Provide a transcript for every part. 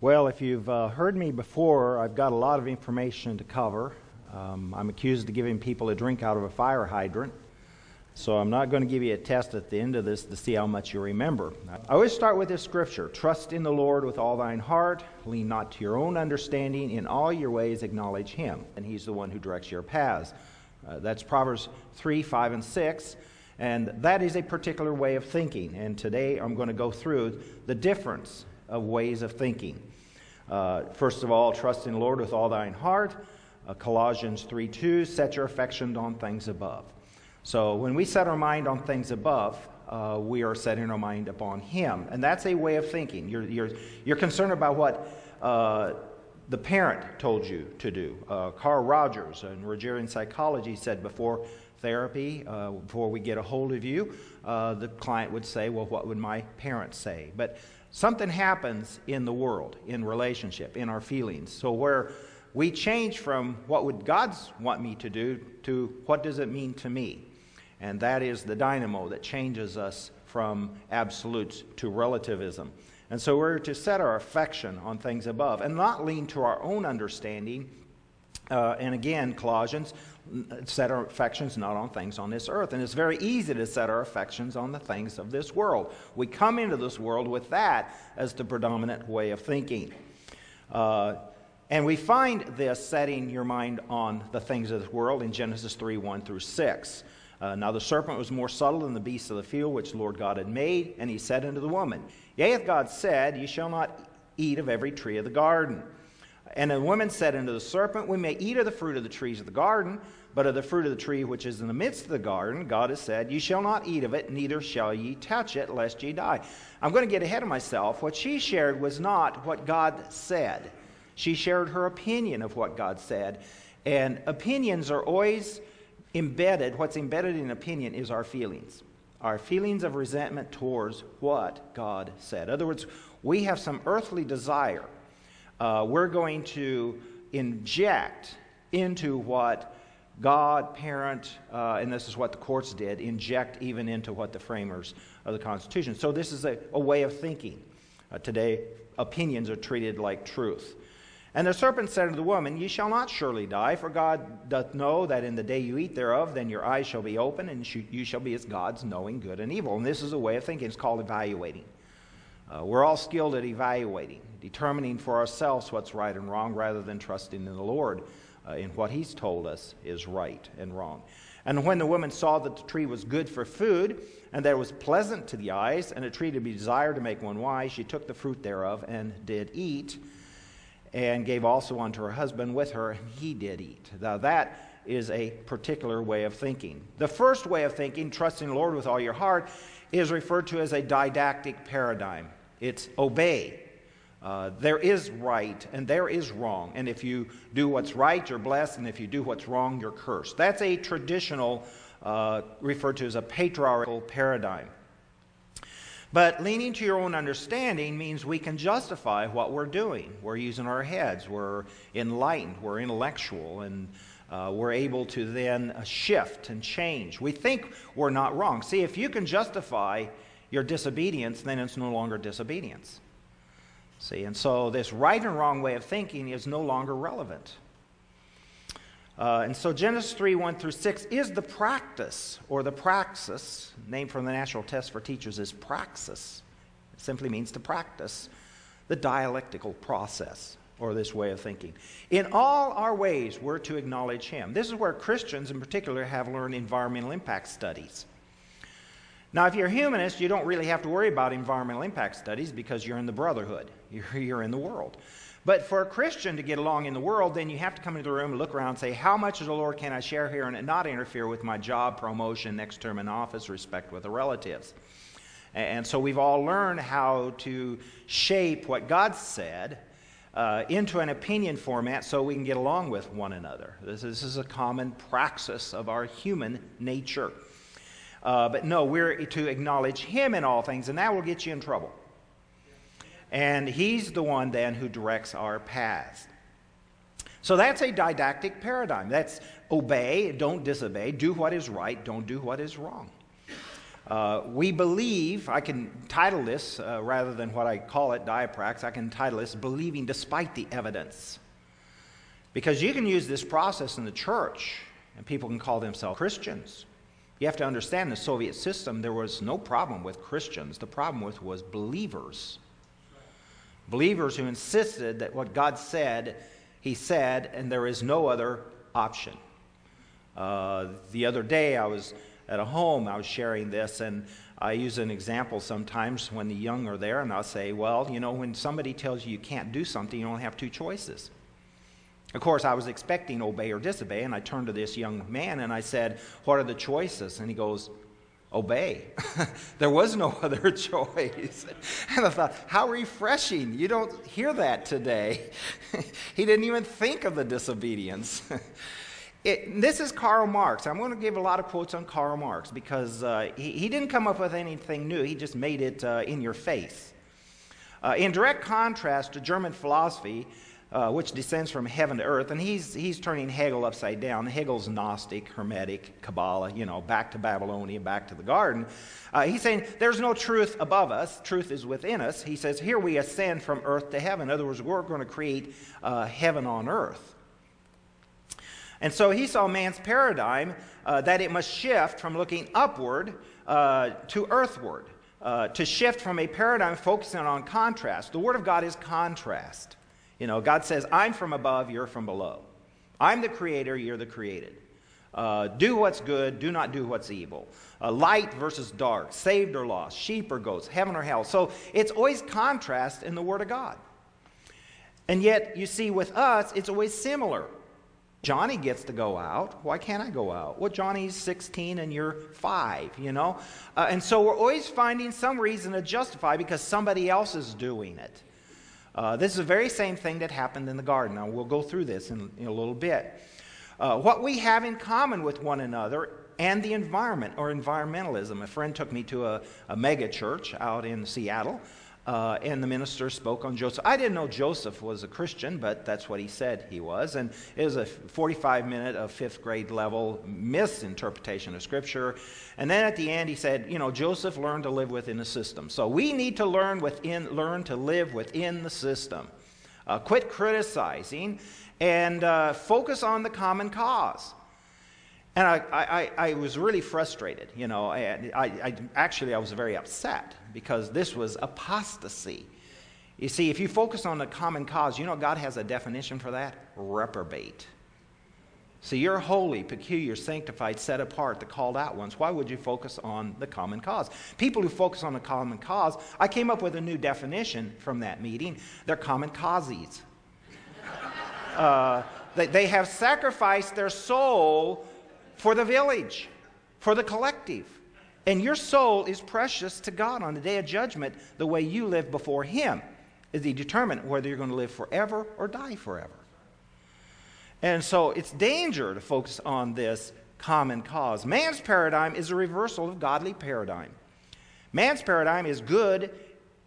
Well, if you've uh, heard me before, I've got a lot of information to cover. Um, I'm accused of giving people a drink out of a fire hydrant. So I'm not going to give you a test at the end of this to see how much you remember. I always start with this scripture Trust in the Lord with all thine heart, lean not to your own understanding, in all your ways acknowledge him, and he's the one who directs your paths. Uh, that's Proverbs 3, 5, and 6. And that is a particular way of thinking. And today I'm going to go through the difference of ways of thinking. Uh, first of all, trust in the Lord with all thine heart. Uh, Colossians 3 2, set your affection on things above. So when we set our mind on things above, uh, we are setting our mind upon Him. And that's a way of thinking. You're, you're, you're concerned about what uh, the parent told you to do. Uh, Carl Rogers in Rogerian psychology said before therapy, uh, before we get a hold of you, the client would say, Well, what would my parents say? But something happens in the world, in relationship, in our feelings. So where we change from what would God want me to do to what does it mean to me? And that is the dynamo that changes us from absolutes to relativism. And so we're to set our affection on things above and not lean to our own understanding. Uh, and again, Colossians, set our affections not on things on this earth. And it's very easy to set our affections on the things of this world. We come into this world with that as the predominant way of thinking. Uh, and we find this setting your mind on the things of this world in Genesis 3 1 through 6. Uh, now the serpent was more subtle than the beasts of the field which the Lord God had made, and he said unto the woman, Yea, hath God said, Ye shall not eat of every tree of the garden. And the woman said unto the serpent, We may eat of the fruit of the trees of the garden, but of the fruit of the tree which is in the midst of the garden, God has said, Ye shall not eat of it, neither shall ye touch it, lest ye die. I'm going to get ahead of myself. What she shared was not what God said. She shared her opinion of what God said. And opinions are always embedded, what's embedded in opinion is our feelings. Our feelings of resentment towards what God said. In other words, we have some earthly desire. Uh, we're going to inject into what God, parent, uh, and this is what the courts did, inject even into what the framers of the Constitution. So this is a, a way of thinking. Uh, today, opinions are treated like truth. And the serpent said unto the woman, Ye shall not surely die, for God doth know that in the day you eat thereof, then your eyes shall be open, and you shall be as gods, knowing good and evil. And this is a way of thinking. It's called evaluating. Uh, we're all skilled at evaluating, determining for ourselves what's right and wrong, rather than trusting in the Lord uh, in what He's told us is right and wrong. And when the woman saw that the tree was good for food, and that it was pleasant to the eyes, and a tree to be desired to make one wise, she took the fruit thereof and did eat and gave also unto her husband with her, and he did eat. Now, that is a particular way of thinking. The first way of thinking, trusting the Lord with all your heart, is referred to as a didactic paradigm. It's obey. Uh, there is right and there is wrong. And if you do what's right, you're blessed, and if you do what's wrong, you're cursed. That's a traditional, uh, referred to as a patriarchal paradigm. But leaning to your own understanding means we can justify what we're doing. We're using our heads, we're enlightened, we're intellectual, and uh, we're able to then uh, shift and change. We think we're not wrong. See, if you can justify your disobedience, then it's no longer disobedience. See, and so this right and wrong way of thinking is no longer relevant. Uh, and so Genesis 3 1 through 6 is the practice, or the praxis, named from the National Test for Teachers is praxis. It simply means to practice the dialectical process, or this way of thinking. In all our ways, we're to acknowledge Him. This is where Christians in particular have learned environmental impact studies. Now, if you're a humanist, you don't really have to worry about environmental impact studies because you're in the brotherhood, you're, you're in the world. But for a Christian to get along in the world, then you have to come into the room and look around and say, How much of the Lord can I share here and not interfere with my job, promotion, next term in office, respect with the relatives? And so we've all learned how to shape what God said uh, into an opinion format so we can get along with one another. This, this is a common praxis of our human nature. Uh, but no, we're to acknowledge Him in all things, and that will get you in trouble. And He's the one then who directs our paths. So that's a didactic paradigm. That's obey, don't disobey, do what is right, don't do what is wrong. Uh, we believe, I can title this uh, rather than what I call it, diaprax, I can title this Believing Despite the Evidence. Because you can use this process in the church and people can call themselves Christians. You have to understand the Soviet system, there was no problem with Christians. The problem with was believers. Believers who insisted that what God said, He said, and there is no other option. Uh, the other day, I was at a home, I was sharing this, and I use an example sometimes when the young are there, and I'll say, Well, you know, when somebody tells you you can't do something, you only have two choices. Of course, I was expecting obey or disobey, and I turned to this young man and I said, What are the choices? And he goes, Obey. there was no other choice. and I thought, How refreshing. You don't hear that today. he didn't even think of the disobedience. It, this is Karl Marx. I'm going to give a lot of quotes on Karl Marx because uh, he, he, didn't come up with anything new, he just made it uh, in your face. Uh, in direct contrast to German philosophy, uh, which descends from heaven to earth, and he's, he's turning Hegel upside down. Hegel's Gnostic, Hermetic, Kabbalah, you know, back to Babylonia, back to the garden. Uh, he's saying there's no truth above us, truth is within us. He says, here we ascend from earth to heaven. In other words, we're going to create uh, heaven on earth. And so he saw man's paradigm uh, that it must shift from looking upward uh, to earthward, uh, to shift from a paradigm focusing on contrast. The Word of God is contrast. You know, God says, I'm from above, you're from below. I'm the creator, you're the created. Uh, do what's good, do not do what's evil. Uh, light versus dark, saved or lost, sheep or goats, heaven or hell. So it's always contrast in the Word of God. And yet, you see, with us, it's always similar. Johnny gets to go out. Why can't I go out? Well, Johnny's 16 and you're five, you know? Uh, and so we're always finding some reason to justify because somebody else is doing it. Uh, this is the very same thing that happened in the garden. Now, we'll go through this in, in a little bit. Uh, what we have in common with one another and the environment, or environmentalism. A friend took me to a, a mega church out in Seattle uh, and the minister spoke on Joseph. I didn't know Joseph was a Christian, but that's what he said he was. And it was a 45 minute of fifth grade level misinterpretation of Scripture. And then at the end, he said, You know, Joseph learned to live within the system. So we need to learn, within, learn to live within the system. Uh, quit criticizing and uh, focus on the common cause. And I, I, I, was really frustrated, you know. I, I, actually, I was very upset because this was apostasy. You see, if you focus on the common cause, you know God has a definition for that? Reprobate. So you're holy, peculiar, sanctified, set apart, the called out ones. Why would you focus on the common cause? People who focus on the common cause, I came up with a new definition from that meeting. They're common causes. uh, they, they have sacrificed their soul for the village, for the collective. And your soul is precious to God on the day of judgment. The way you live before Him is He determine whether you're going to live forever or die forever. And so it's danger to focus on this common cause. Man's paradigm is a reversal of godly paradigm. Man's paradigm is good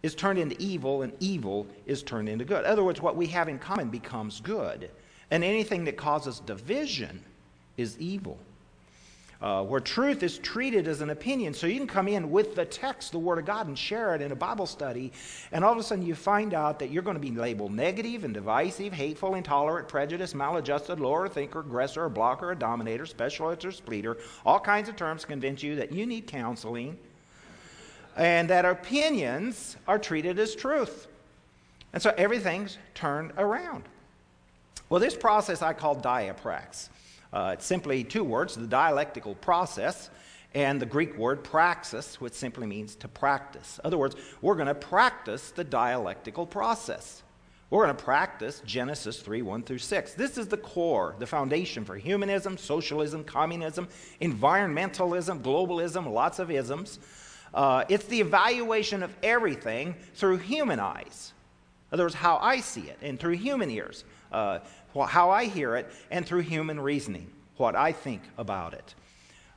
is turned into evil, and evil is turned into good. In other words, what we have in common becomes good. And anything that causes division is evil uh, where truth is treated as an opinion. So you can come in with the text, the Word of God, and share it in a Bible study, and all of a sudden you find out that you're going to be labeled negative and divisive, hateful, intolerant, prejudiced, maladjusted, lower thinker, aggressor, blocker, dominator, specialist, or splitter. All kinds of terms convince you that you need counseling, and that opinions are treated as truth. And so everything's turned around. Well, this process I call diaprax. Uh, it's simply two words the dialectical process and the Greek word praxis, which simply means to practice. In other words, we're going to practice the dialectical process. We're going to practice Genesis 3 1 through 6. This is the core, the foundation for humanism, socialism, communism, environmentalism, globalism, lots of isms. Uh, it's the evaluation of everything through human eyes. In other words, how I see it, and through human ears, uh, how I hear it, and through human reasoning, what I think about it.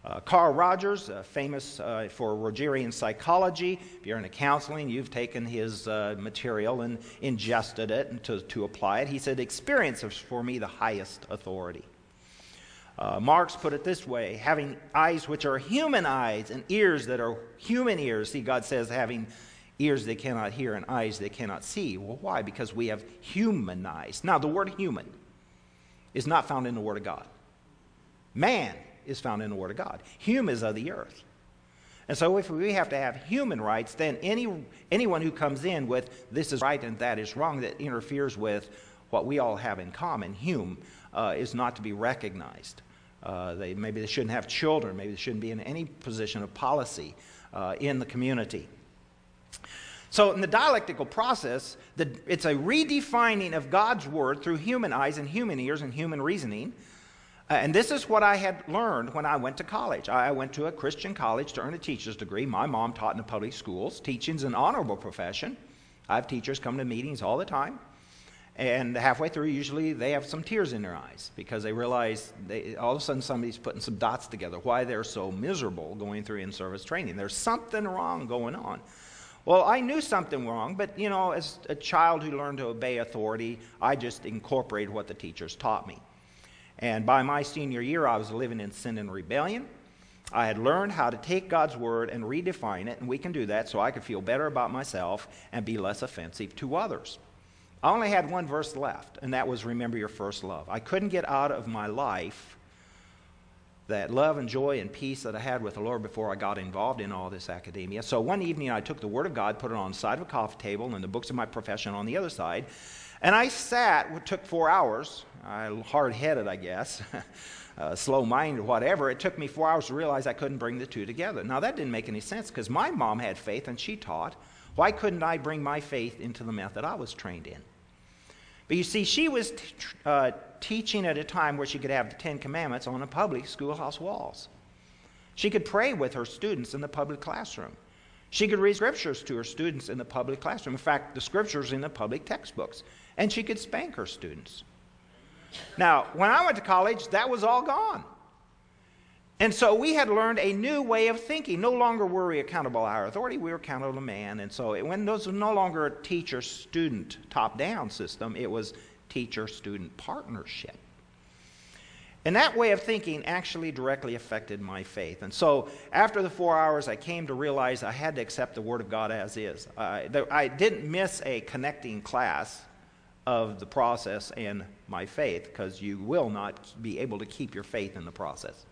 Uh, Carl Rogers, uh, famous uh, for Rogerian psychology. If you're in a counseling, you've taken his uh, material and ingested it to, to apply it. He said, Experience is for me the highest authority. Uh, Marx put it this way having eyes which are human eyes and ears that are human ears. See, God says having ears they cannot hear and eyes they cannot see. Well, why? Because we have humanized. Now, the word human is not found in the Word of God. Man is found in the Word of God. Hume is of the earth. And so, if we have to have human rights, then any, anyone who comes in with this is right and that is wrong, that interferes with what we all have in common, Hume, uh, is not to be recognized. Uh, they, maybe they shouldn't have children. Maybe they shouldn't be in any position of policy uh, in the community. So, in the dialectical process, the, it's a redefining of God's word through human eyes and human ears and human reasoning uh, and this is what I had learned when I went to college. I went to a Christian college to earn a teacher's degree. My mom taught in the public schools. Teaching's an honorable profession. I have teachers come to meetings all the time. And halfway through, usually they have some tears in their eyes because they realize they, all of a sudden somebody's putting some dots together why they're so miserable going through in service training. There's something wrong going on. Well, I knew something wrong, but you know, as a child who learned to obey authority, I just incorporated what the teachers taught me. And by my senior year, I was living in sin and rebellion. I had learned how to take God's word and redefine it, and we can do that so I could feel better about myself and be less offensive to others. I only had one verse left, and that was remember your first love. I couldn't get out of my life that love and joy and peace that I had with the Lord before I got involved in all this academia. So one evening I took the Word of God, put it on the side of a coffee table, and the books of my profession on the other side, and I sat, it took four hours, hard headed, I guess, uh, slow minded, whatever. It took me four hours to realize I couldn't bring the two together. Now, that didn't make any sense because my mom had faith and she taught. Why couldn't I bring my faith into the method I was trained in? But you see, she was t- uh, teaching at a time where she could have the Ten Commandments on the public schoolhouse walls. She could pray with her students in the public classroom. She could read scriptures to her students in the public classroom. In fact, the scriptures in the public textbooks. And she could spank her students. Now, when I went to college, that was all gone. And so we had learned a new way of thinking. No longer were we accountable to our authority, we were accountable to man. And so it, was no longer a teacher student top down system, it was teacher student partnership. And that way of thinking actually directly affected my faith. And so after the four hours, I came to realize I had to accept the Word of God as is. I didn't miss a connecting class of the process and my faith because you will not be able to keep your faith in the process.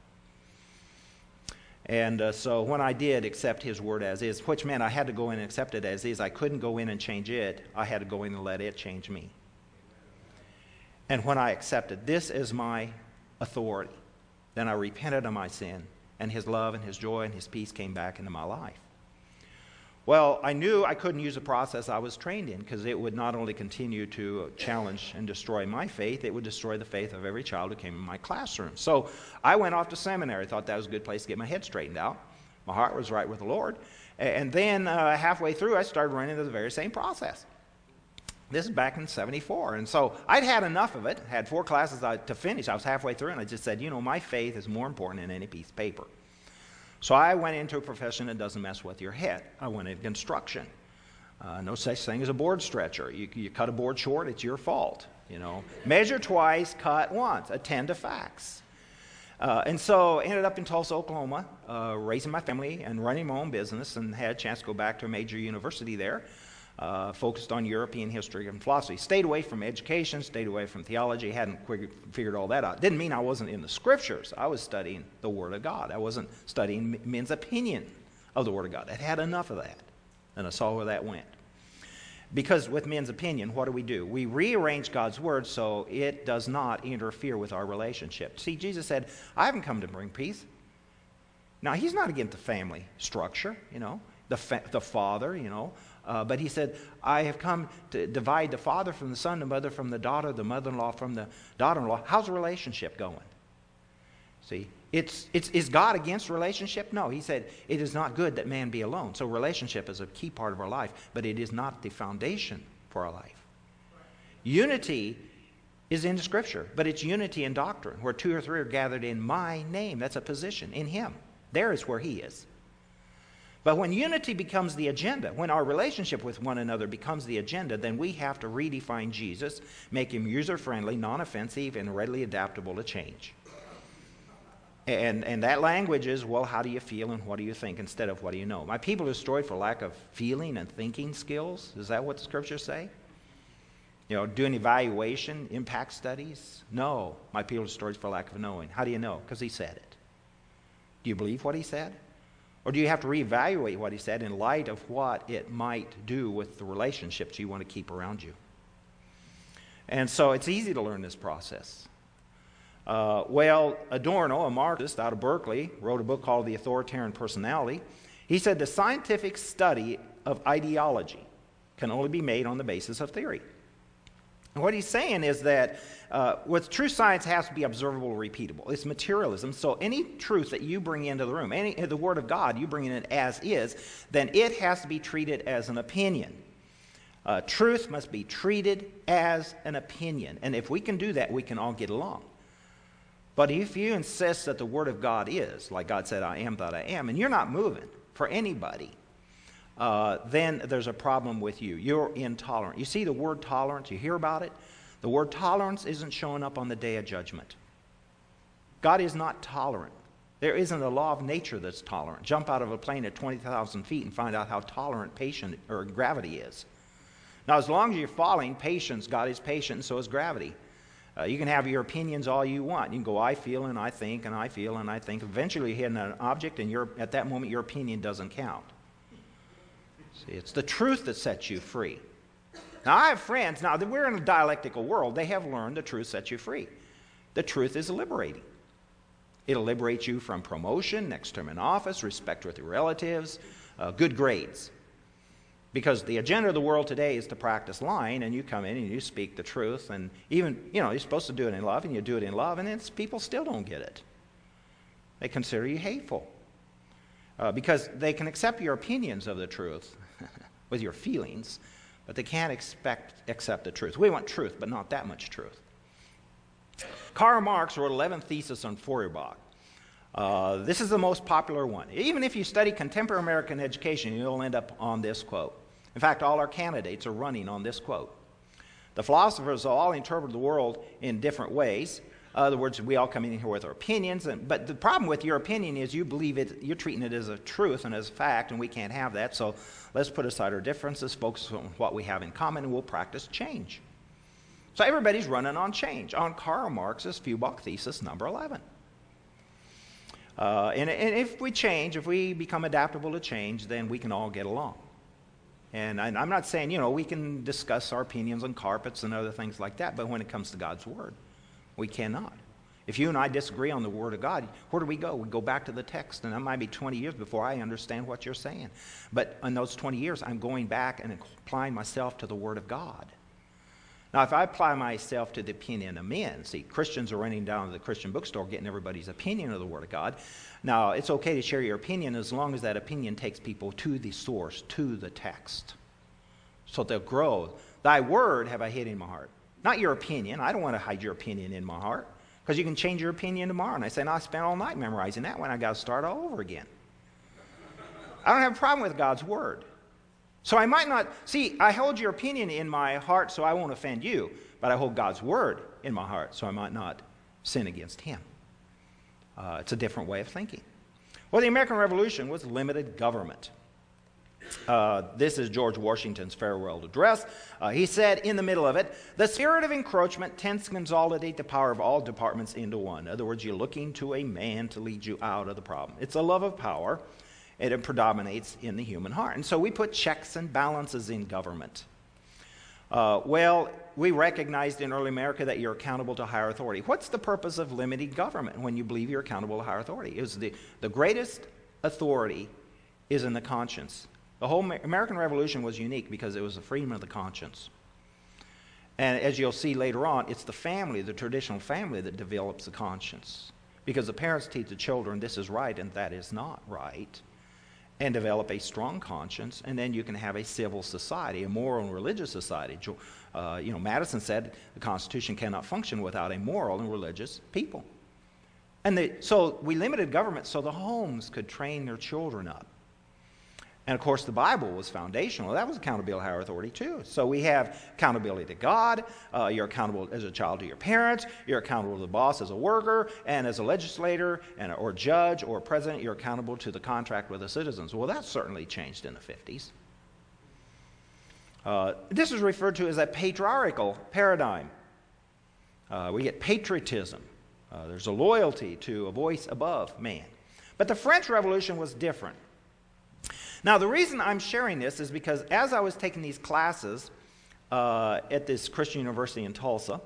And uh, so when I did accept his word as is, which meant I had to go in and accept it as is, I couldn't go in and change it. I had to go in and let it change me. And when I accepted this as my authority, then I repented of my sin, and his love and his joy and his peace came back into my life. Well, I knew I couldn't use the process I was trained in because it would not only continue to challenge and destroy my faith, it would destroy the faith of every child who came in my classroom. So I went off to seminary. Thought that was a good place to get my head straightened out. My heart was right with the Lord. And then uh, halfway through, I started running into the very same process. This is back in 74. And so I'd had enough of it, had four classes to finish. I was halfway through, and I just said, you know, my faith is more important than any piece of paper. So I went into a profession that doesn't mess with your head. I went into construction. Uh, no such thing as a board stretcher. You, you cut a board short, it's your fault. You know, measure twice, cut once. Attend to facts. Uh, and so ended up in Tulsa, Oklahoma, uh, raising my family and running my own business, and had a chance to go back to a major university there uh, focused on European history and philosophy. Stayed away from education, stayed away from theology, hadn't figured all that out. Didn't mean I wasn't in the scriptures. I was studying the Word of God. I wasn't studying men's opinion of the Word of God. I'd had enough of that, and I saw where that went. Because with men's opinion, what do we do? We rearrange God's Word so it does not interfere with our relationship. See, Jesus said, I haven't come to bring peace. Now, he's not against the family structure, you know, the, fa- the father, you know. Uh, but he said, I have come to divide the father from the son, the mother from the daughter, the mother in law from the daughter in law. How's the relationship going? See, It's, it's, is God against relationship? No. He said, it is not good that man be alone. So, relationship is a key part of our life, but it is not the foundation for our life. Unity is in the Scripture, but it's unity in doctrine, where two or three are gathered in my name. That's a position in Him. There is where He is. But when unity becomes the agenda, when our relationship with one another becomes the agenda, then we have to redefine Jesus, make him user friendly, non offensive, and readily adaptable to change. And, and that language is, well, how do you feel and what do you think instead of what do you know? My people are destroyed for lack of feeling and thinking skills. Is that what the scriptures say? You know, doing evaluation, impact studies? No. My people are destroyed for lack of knowing. How do you know? Because he said it. Do you believe what he said? Or do you have to reevaluate what he said in light of what it might do with the relationships you want to keep around you? And so it's easy to learn this process. Uh, well, Adorno, a Marxist out of Berkeley, wrote a book called The Authoritarian Personality. He said the scientific study of ideology can only be made on the basis of theory. And what he's saying is that uh, true science has to be observable, repeatable. It's materialism. So any truth that you bring into the room, any the Word of God, you bring in it as is, then it has to be treated as an opinion. Uh, truth must be treated as an opinion. And if we can do that, we can all get along. But if you insist that the Word of God is, like God said, I am that I am, and you're not moving for anybody, uh, then there's a problem with you. You're intolerant. You see the word tolerance, you hear about it? The word tolerance isn't showing up on the day of judgment. God is not tolerant. There isn't a law of nature that's tolerant. Jump out of a plane at 20,000 feet and find out how tolerant patient or gravity is. Now, as long as you're falling, patience, God is patient, and so is gravity. Uh, you can have your opinions all you want. You can go, I feel and I think and I feel and I think. Eventually, you hit an object, and at that moment, your opinion doesn't count. See, it's the truth that sets you free. Now, I have friends, now that we're in a dialectical world, they have learned the truth sets you free. The truth is liberating. It'll liberate you from promotion, next term in office, respect with your relatives, uh, good grades. Because the agenda of the world today is to practice lying, and you come in and you speak the truth, and even, you know, you're supposed to do it in love, and you do it in love, and then people still don't get it. They consider you hateful. Uh, because they can accept your opinions of the truth with your feelings, but they can't expect, accept the truth. We want truth, but not that much truth. Karl Marx wrote 11 theses on Feuerbach. Uh, this is the most popular one. Even if you study contemporary American education, you'll end up on this quote. In fact, all our candidates are running on this quote. The philosophers all interpret the world in different ways. Other words, we all come in here with our opinions, and, but the problem with your opinion is you believe it, you're treating it as a truth and as a fact, and we can't have that. So let's put aside our differences, focus on what we have in common, and we'll practice change. So everybody's running on change, on Karl Marx's Feuerbach thesis number 11. Uh, and, and, if we change, if we become adaptable to change, then we can all get along. And I'm not saying, you know, we can discuss our opinions on carpets and other things like that, but when it comes to God's Word, we cannot. If you and I disagree on the Word of God, where do we go? We go back to the text, and that might be 20 years before I understand what you're saying. But in those 20 years, I'm going back and applying myself to the Word of God. Now, if I apply myself to the opinion of men, see, Christians are running down to the Christian bookstore getting everybody's opinion of the Word of God. Now, it's okay to share your opinion as long as that opinion takes people to the source, to the text. So they'll grow. Thy word have I hid in my heart. Not your opinion. I don't want to hide your opinion in my heart because you can change your opinion tomorrow. And I say, no, I spent all night memorizing that one. I got to start all over again. I don't have a problem with God's word. So I might not, see, I hold your opinion in my heart so I won't offend you, but I hold God's word in my heart so I might not sin against Him. Uh, it's a different way of thinking. Well, the American Revolution was limited government. Uh, this is George Washington's farewell address. Uh, he said in the middle of it, the spirit of encroachment tends to consolidate the power of all departments into one. In other words, you're looking to a man to lead you out of the problem. It's a love of power, and it predominates in the human heart. And so we put checks and balances in government. Uh, well, we recognized in early America that you're accountable to higher authority. What's the purpose of limited government when you believe you're accountable to higher authority? Is the, the greatest authority is in the conscience. The whole American Revolution was unique because it was the freedom of the conscience. And as you'll see later on, it's the family, the traditional family, that develops the conscience. Because the parents teach the children this is right and that is not right, and develop a strong conscience, and then you can have a civil society, a moral and religious society. Uh, you know, Madison said the Constitution cannot function without a moral and religious people. And they, so we limited government so the homes could train their children up. And of course, the Bible was foundational. That was accountability, higher authority, too. So we have accountability to God. Uh, you're accountable as a child to your parents. You're accountable to the boss as a worker. And as a legislator and, or judge or president, you're accountable to the contract with the citizens. Well, that certainly changed in the 50s. Uh, this is referred to as a patriarchal paradigm. Uh, we get patriotism. Uh, there's a loyalty to a voice above man. But the French Revolution was different. Now, the reason I'm sharing this is because as I was taking these classes uh, at this Christian University in Tulsa,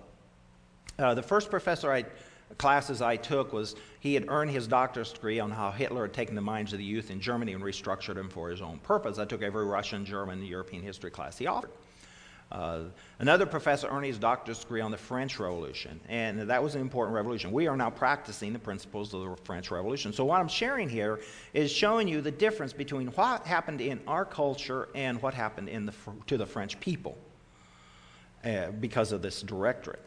uh, the first professor I classes I took was he had earned his doctorate degree on how Hitler had taken the minds of the youth in Germany and restructured them for his own purpose. I took every Russian, German, European history class he offered. Uh, another professor earned his doctorate degree on the French Revolution, and that was an important revolution. We are now practicing the principles of the French Revolution. So, what I'm sharing here is showing you the difference between what happened in our culture and what happened in the, to the French people uh, because of this directorate.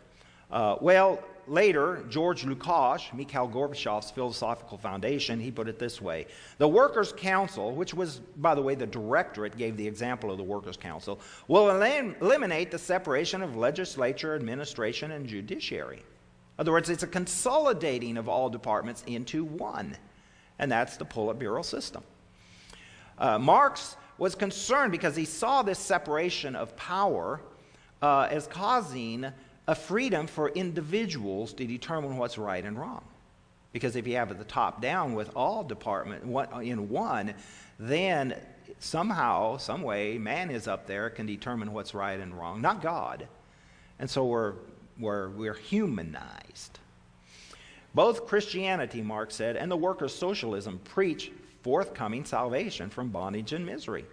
Uh, well, later, George Lukács, Mikhail Gorbachev's philosophical foundation, he put it this way The Workers' Council, which was, by the way, the directorate gave the example of the Workers' Council, will elim- eliminate the separation of legislature, administration, and judiciary. In other words, it's a consolidating of all departments into one, and that's the Politburo system. Uh, Marx was concerned because he saw this separation of power uh, as causing a freedom for individuals to determine what's right and wrong. Because if you have it the top down with all department in one, then somehow, some way, man is up there can determine what's right and wrong, not God. And so we're, we're, we're humanized. Both Christianity, Marx said, and the workers' socialism preach forthcoming salvation from bondage and misery.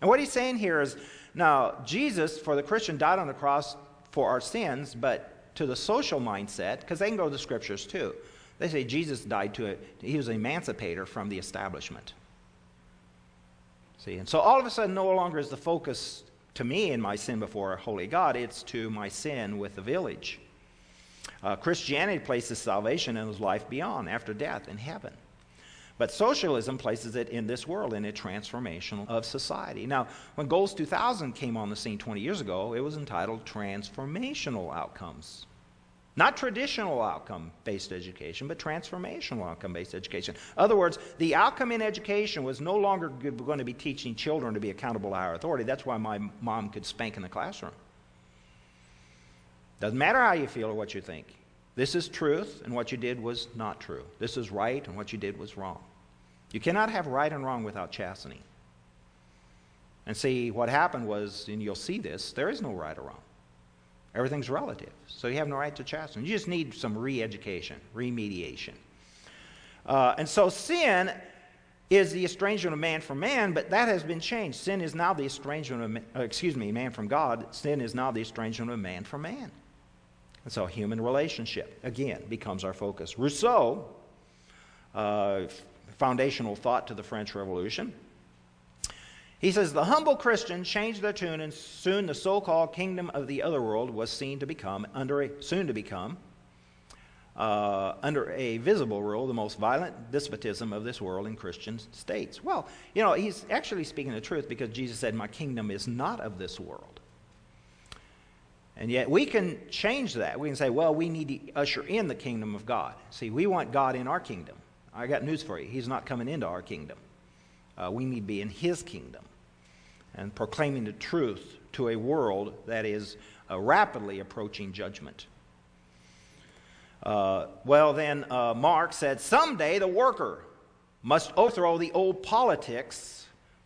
And what he's saying here is now, Jesus, for the Christian, died on the cross for our sins, but to the social mindset, because they can go to the scriptures too. They say Jesus died to it, he was an emancipator from the establishment. See, and so all of a sudden, no longer is the focus to me in my sin before holy God, it's to my sin with the village. Uh, Christianity places salvation in his life beyond, after death, in heaven. But socialism places it in this world in a transformation of society. Now, when Goals 2000 came on the scene 20 years ago, it was entitled Transformational Outcomes. Not traditional outcome based education, but transformational outcome based education. In other words, the outcome in education was no longer going to be teaching children to be accountable to higher authority. That's why my mom could spank in the classroom. Doesn't matter how you feel or what you think. This is truth, and what you did was not true. This is right, and what you did was wrong. You cannot have right and wrong without chastening. And see, what happened was, and you'll see this, there is no right or wrong. Everything's relative. So you have no right to chasten. You just need some re education, remediation. Uh, and so sin is the estrangement of man from man, but that has been changed. Sin is now the estrangement of, uh, excuse me, man from God. Sin is now the estrangement of man from man. And so human relationship, again, becomes our focus. Rousseau, uh, foundational thought to the French Revolution. He says the humble Christian changed their tune, and soon the so-called kingdom of the other world was seen to become under a soon to become uh, under a visible rule the most violent despotism of this world in Christian states. Well, you know, he's actually speaking the truth because Jesus said, "My kingdom is not of this world." And yet we can change that. We can say, well, we need to usher in the kingdom of God. See, we want God in our kingdom. I got news for you. He's not coming into our kingdom. Uh, we need to be in His kingdom and proclaiming the truth to a world that is uh, rapidly approaching judgment. Uh, well, then uh, Marx said, someday the worker must overthrow the old politics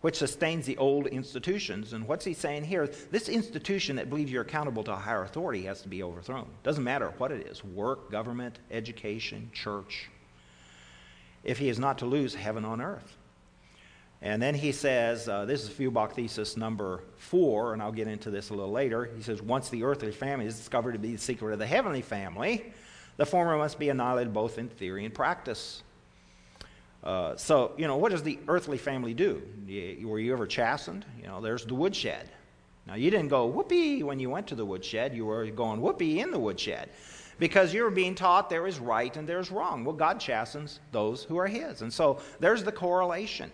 which sustains the old institutions. And what's he saying here? This institution that believes you're accountable to a higher authority has to be overthrown. Doesn't matter what it is work, government, education, church if he is not to lose heaven on earth. And then he says, uh, this is Feuerbach thesis number four, and I'll get into this a little later. He says, once the earthly family is discovered to be the secret of the heavenly family, The former must be annihilated both in theory and practice. Uh, so, you know, what does the earthly family do? were you ever chastened? You know, there's the woodshed. Now, you didn't go whoopee when you went to the woodshed. You were going whoopee in the woodshed because you were being taught there is right and there's wrong. Well, God chastens those who are His. And so there's the correlation.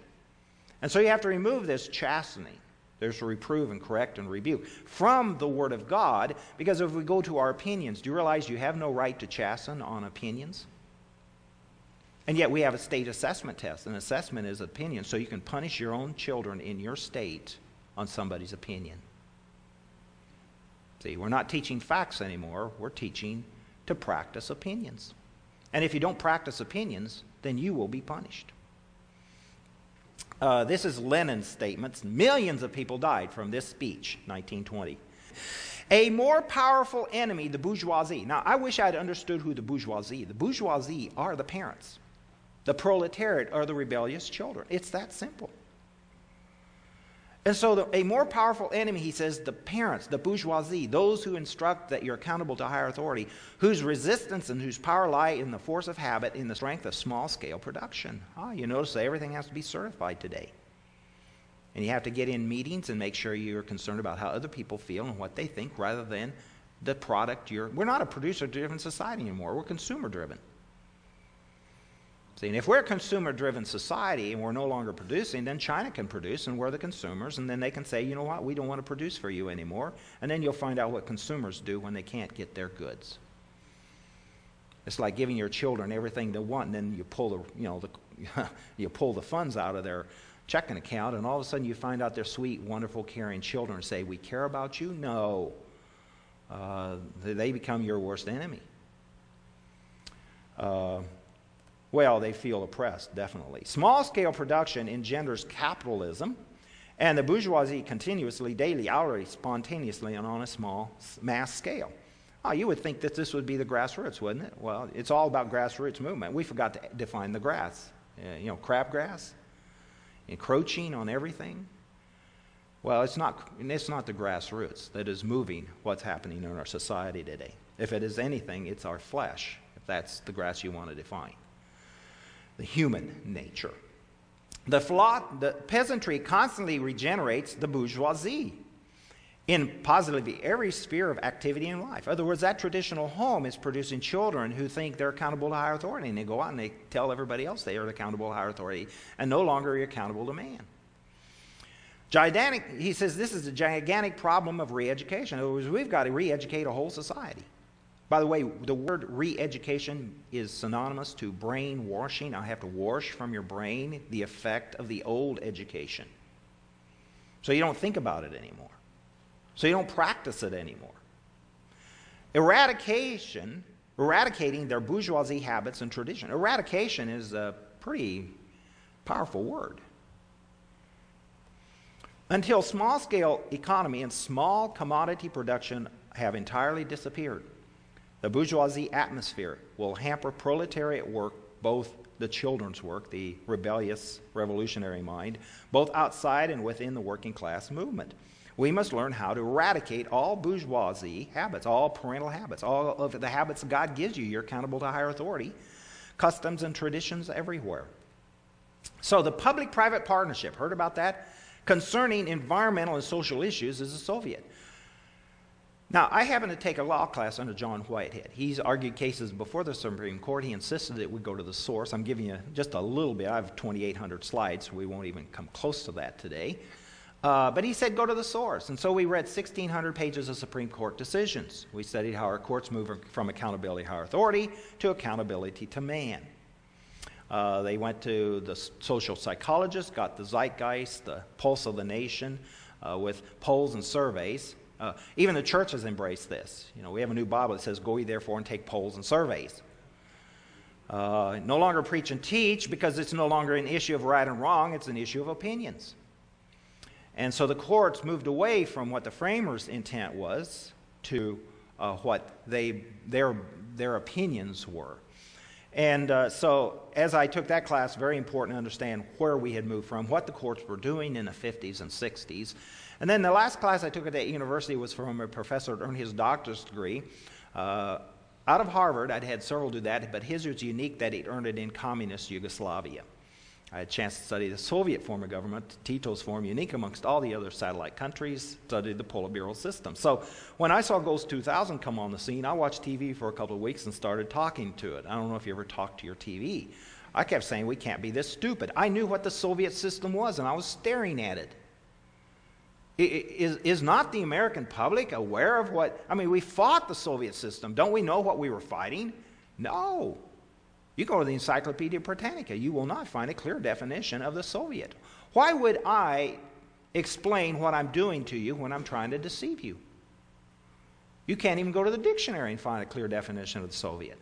And so you have to remove this chastening. There's to reprove and correct and rebuke from the Word of God because if we go to our opinions, do you realize you have no right to chasten on opinions? And yet we have a state assessment test. An assessment is opinion, so you can punish your own children in your state on somebody's opinion. See, we're not teaching facts anymore, we're teaching to practice opinions. And if you don't practice opinions, then you will be punished. Uh, this is Lenin's statements. Millions of people died from this speech, 1920. A more powerful enemy, the bourgeoisie. Now, I wish I had understood who the bourgeoisie. The bourgeoisie are the parents. The proletariat are the rebellious children. It's that simple. And so, the, a more powerful enemy, he says, the parents, the bourgeoisie, those who instruct that you're accountable to higher authority, whose resistance and whose power lie in the force of habit, in the strength of small scale production. Ah, you notice that everything has to be certified today. And you have to get in meetings and make sure you're concerned about how other people feel and what they think rather than the product you're. We're not a producer driven society anymore, we're consumer driven. See, and if we're a consumer driven society and we're no longer producing, then China can produce and we're the consumers, and then they can say, you know what, we don't want to produce for you anymore. And then you'll find out what consumers do when they can't get their goods. It's like giving your children everything they want, and then you pull the, you know, the, you pull the funds out of their checking account, and all of a sudden you find out they're sweet, wonderful, caring children and say, We care about you? No. Uh, they become your worst enemy. Uh, well, they feel oppressed, definitely. Small scale production engenders capitalism, and the bourgeoisie continuously, daily, hourly, spontaneously, and on a small mass scale. Oh, you would think that this would be the grassroots, wouldn't it? Well, it's all about grassroots movement. We forgot to define the grass. Uh, you know, crabgrass, encroaching on everything. Well, it's not, it's not the grassroots that is moving what's happening in our society today. If it is anything, it's our flesh, if that's the grass you want to define the human nature. The, the peasantry constantly regenerates the bourgeoisie in positively every sphere of activity in life. In other words, that traditional home is producing children who think they're accountable to higher authority, and they go out and they tell everybody else they are accountable to higher authority, and no longer are accountable to man. Gigantic, he says this is a gigantic problem of re education. In other words, we've got to re educate a whole society. By the way, the word re education is synonymous to brainwashing. I have to wash from your brain the effect of the old education. So you don't think about it anymore. So you don't practice it anymore. Eradication, eradicating their bourgeoisie habits and tradition. Eradication is a pretty powerful word. Until small scale economy and small commodity production have entirely disappeared. The bourgeoisie atmosphere will hamper proletariat work, both the children's work, the rebellious revolutionary mind, both outside and within the working class movement. We must learn how to eradicate all bourgeoisie habits, all parental habits, all of the habits God gives you. You're accountable to higher authority, customs and traditions everywhere. So, the public private partnership, heard about that? Concerning environmental and social issues is the Soviet. Now, I happened to take a law class under John Whitehead. He's argued cases before the Supreme Court. He insisted that we go to the source. I'm giving you just a little bit. I have 2,800 slides, so we won't even come close to that today. Uh, but he said, go to the source. And so we read 1,600 pages of Supreme Court decisions. We studied how our courts move from accountability to higher authority to accountability to man. Uh, they went to the social psychologists, got the zeitgeist, the pulse of the nation, uh, with polls and surveys. Uh, even the church has embraced this. You know, we have a new Bible that says, Go ye therefore and take polls and surveys. Uh, no longer preach and teach because it's no longer an issue of right and wrong, it's an issue of opinions. And so the courts moved away from what the framers' intent was to uh, what they, their, their opinions were. And uh, so, as I took that class, very important to understand where we had moved from, what the courts were doing in the 50s and 60s, and then the last class I took at that university was from a professor who earned his doctor's degree. Uh, out of Harvard, I'd had several do that, but his was unique that he'd earned it in communist Yugoslavia. I had a chance to study the Soviet form of government, Tito's form, unique amongst all the other satellite countries, studied the Politburo system. So when I saw Ghost 2000 come on the scene, I watched TV for a couple of weeks and started talking to it. I don't know if you ever talked to your TV. I kept saying, we can't be this stupid. I knew what the Soviet system was, and I was staring at it. Is, is not the American public aware of what? I mean, we fought the Soviet system. Don't we know what we were fighting? No. You go to the Encyclopedia Britannica, you will not find a clear definition of the Soviet. Why would I explain what I'm doing to you when I'm trying to deceive you? You can't even go to the dictionary and find a clear definition of the Soviet.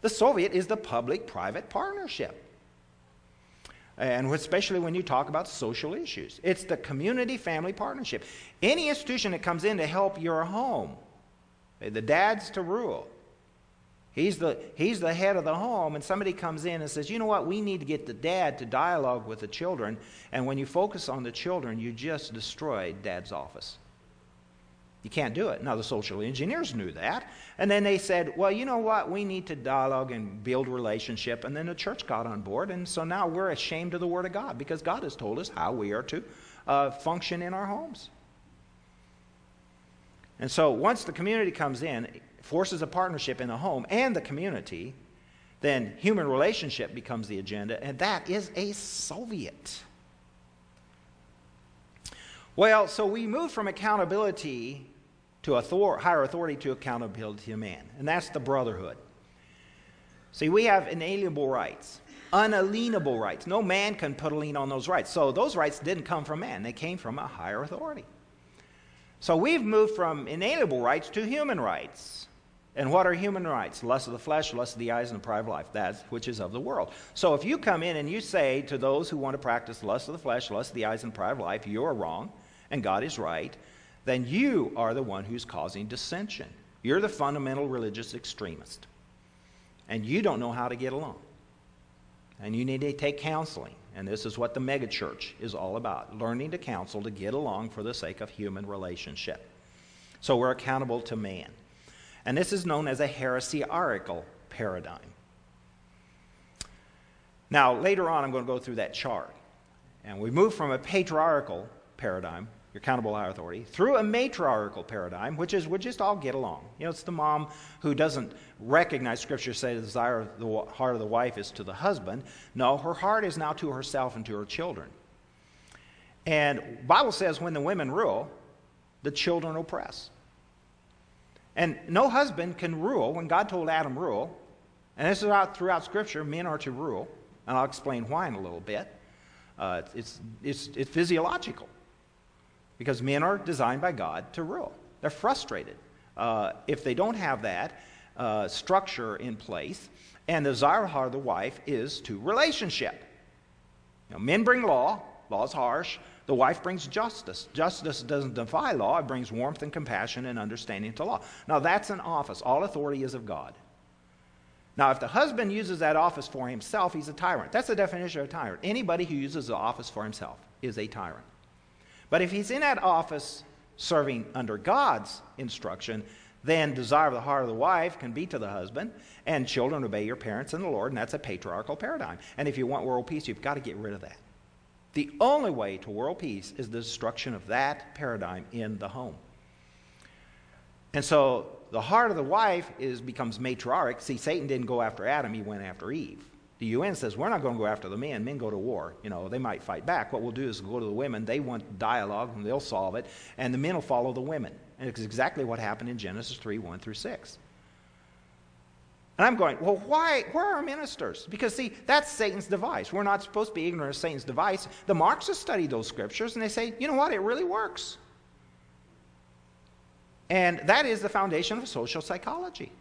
The Soviet is the public private partnership. And especially when you talk about social issues, it's the community family partnership. Any institution that comes in to help your home, eh, the dad's to rule, He's the, he's the head of the home, and somebody comes in and says, You know what? We need to get the dad to dialogue with the children. And when you focus on the children, you just destroyed dad's office. You can't do it. Now, the social engineers knew that. And then they said, Well, you know what? We need to dialogue and build relationship. And then the church got on board. And so now we're ashamed of the Word of God because God has told us how we are to uh, function in our homes. And so once the community comes in, forces a partnership in the home and the community, then human relationship becomes the agenda, and that is a Soviet. Well, so we move from accountability to author- higher authority to accountability to man, and that's the brotherhood. See, we have inalienable rights, unalienable rights. No man can put a lien on those rights. So those rights didn't come from man, they came from a higher authority. So we've moved from inalienable rights to human rights. And what are human rights? Lust of the flesh, lust of the eyes, and the pride of life, that which is of the world. So if you come in and you say to those who want to practice lust of the flesh, lust of the eyes, and pride of life, you're wrong and God is right, then you are the one who's causing dissension. You're the fundamental religious extremist. And you don't know how to get along. And you need to take counseling. And this is what the megachurch is all about learning to counsel to get along for the sake of human relationship. So we're accountable to man. And this is known as a heresiarchical paradigm. Now, later on, I'm going to go through that chart. And we move from a patriarchal paradigm, your accountable authority, through a matriarchal paradigm, which is we just all get along. You know, it's the mom who doesn't recognize Scripture say the desire of the heart of the wife is to the husband. No, her heart is now to herself and to her children. And Bible says when the women rule, the children oppress. And no husband can rule when God told Adam rule. And this is out throughout Scripture, men are to rule. And I'll explain why in a little bit. Uh, it's, it's, it's physiological because men are designed by God to rule. They're frustrated uh, if they don't have that uh, structure in place. And the desire of the wife is to relationship. Now, men bring law, law is harsh. The wife brings justice. Justice doesn't defy law, it brings warmth and compassion and understanding to law. Now, that's an office. All authority is of God. Now, if the husband uses that office for himself, he's a tyrant. That's the definition of a tyrant. Anybody who uses the office for himself is a tyrant. But if he's in that office serving under God's instruction, then desire of the heart of the wife can be to the husband, and children obey your parents in the Lord, and that's a patriarchal paradigm. And if you want world peace, you've got to get rid of that. The only way to world peace is the destruction of that paradigm in the home. And so the heart of the wife is becomes matriarch. See, Satan didn't go after Adam, he went after Eve. The UN says we're not going to go after the men. Men go to war. You know, they might fight back. What we'll do is go to the women. They want dialogue, and they'll solve it, and the men will follow the women. And it's exactly what happened in Genesis 3 1 through 6. And I'm going, well, why? Where are our ministers? Because, see, that's Satan's device. We're not supposed to be ignorant of Satan's device. The Marxists study those scriptures and they say, you know what? It really works. And that is the foundation of social psychology.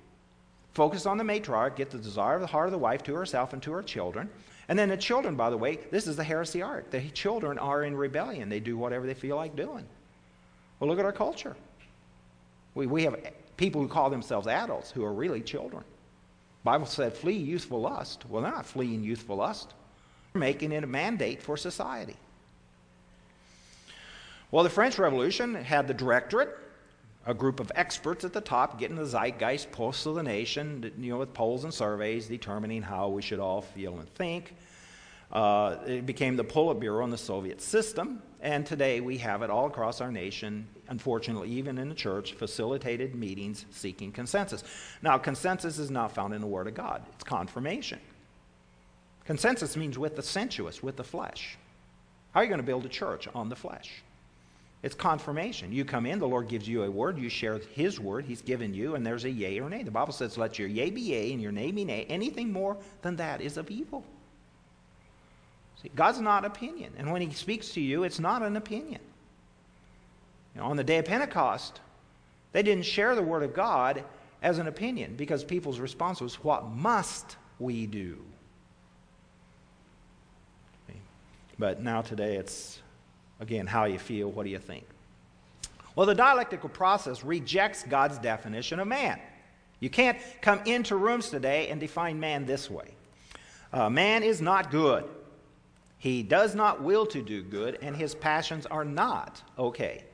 Focus on the matriarch, get the desire of the heart of the wife to herself and to her children. And then the children, by the way, this is the heresiarch. The children are in rebellion. They do whatever they feel like doing. Well, look at our culture. We, we have people who call themselves adults who are really children. Bible said, flee youthful lust. Well, they're not fleeing youthful lust. They're making it a mandate for society. Well, the French Revolution had the directorate, a group of experts at the top getting the zeitgeist pulse of the nation, you know, with polls and surveys determining how we should all feel and think. Uh, it became the Politburo in the Soviet system, and today we have it all across our nation, unfortunately, even in the church, facilitated meetings seeking consensus. Now, consensus is not found in the Word of God, it's confirmation. Consensus means with the sensuous, with the flesh. How are you going to build a church on the flesh? It's confirmation. You come in, the Lord gives you a word, you share His word He's given you, and there's a yea or nay. The Bible says, let your yea be yea and your nay be nay. Anything more than that is of evil. See, God's not opinion. And when He speaks to you, it's not an opinion. You know, on the day of Pentecost, they didn't share the word of God as an opinion because people's response was, What must we do? But now today it's Again, how you feel, what do you think? Well, the dialectical process rejects God's definition of man. You can't come into rooms today and define man this way. Uh, man is not good. He does not will to do good, and his passions are not okay.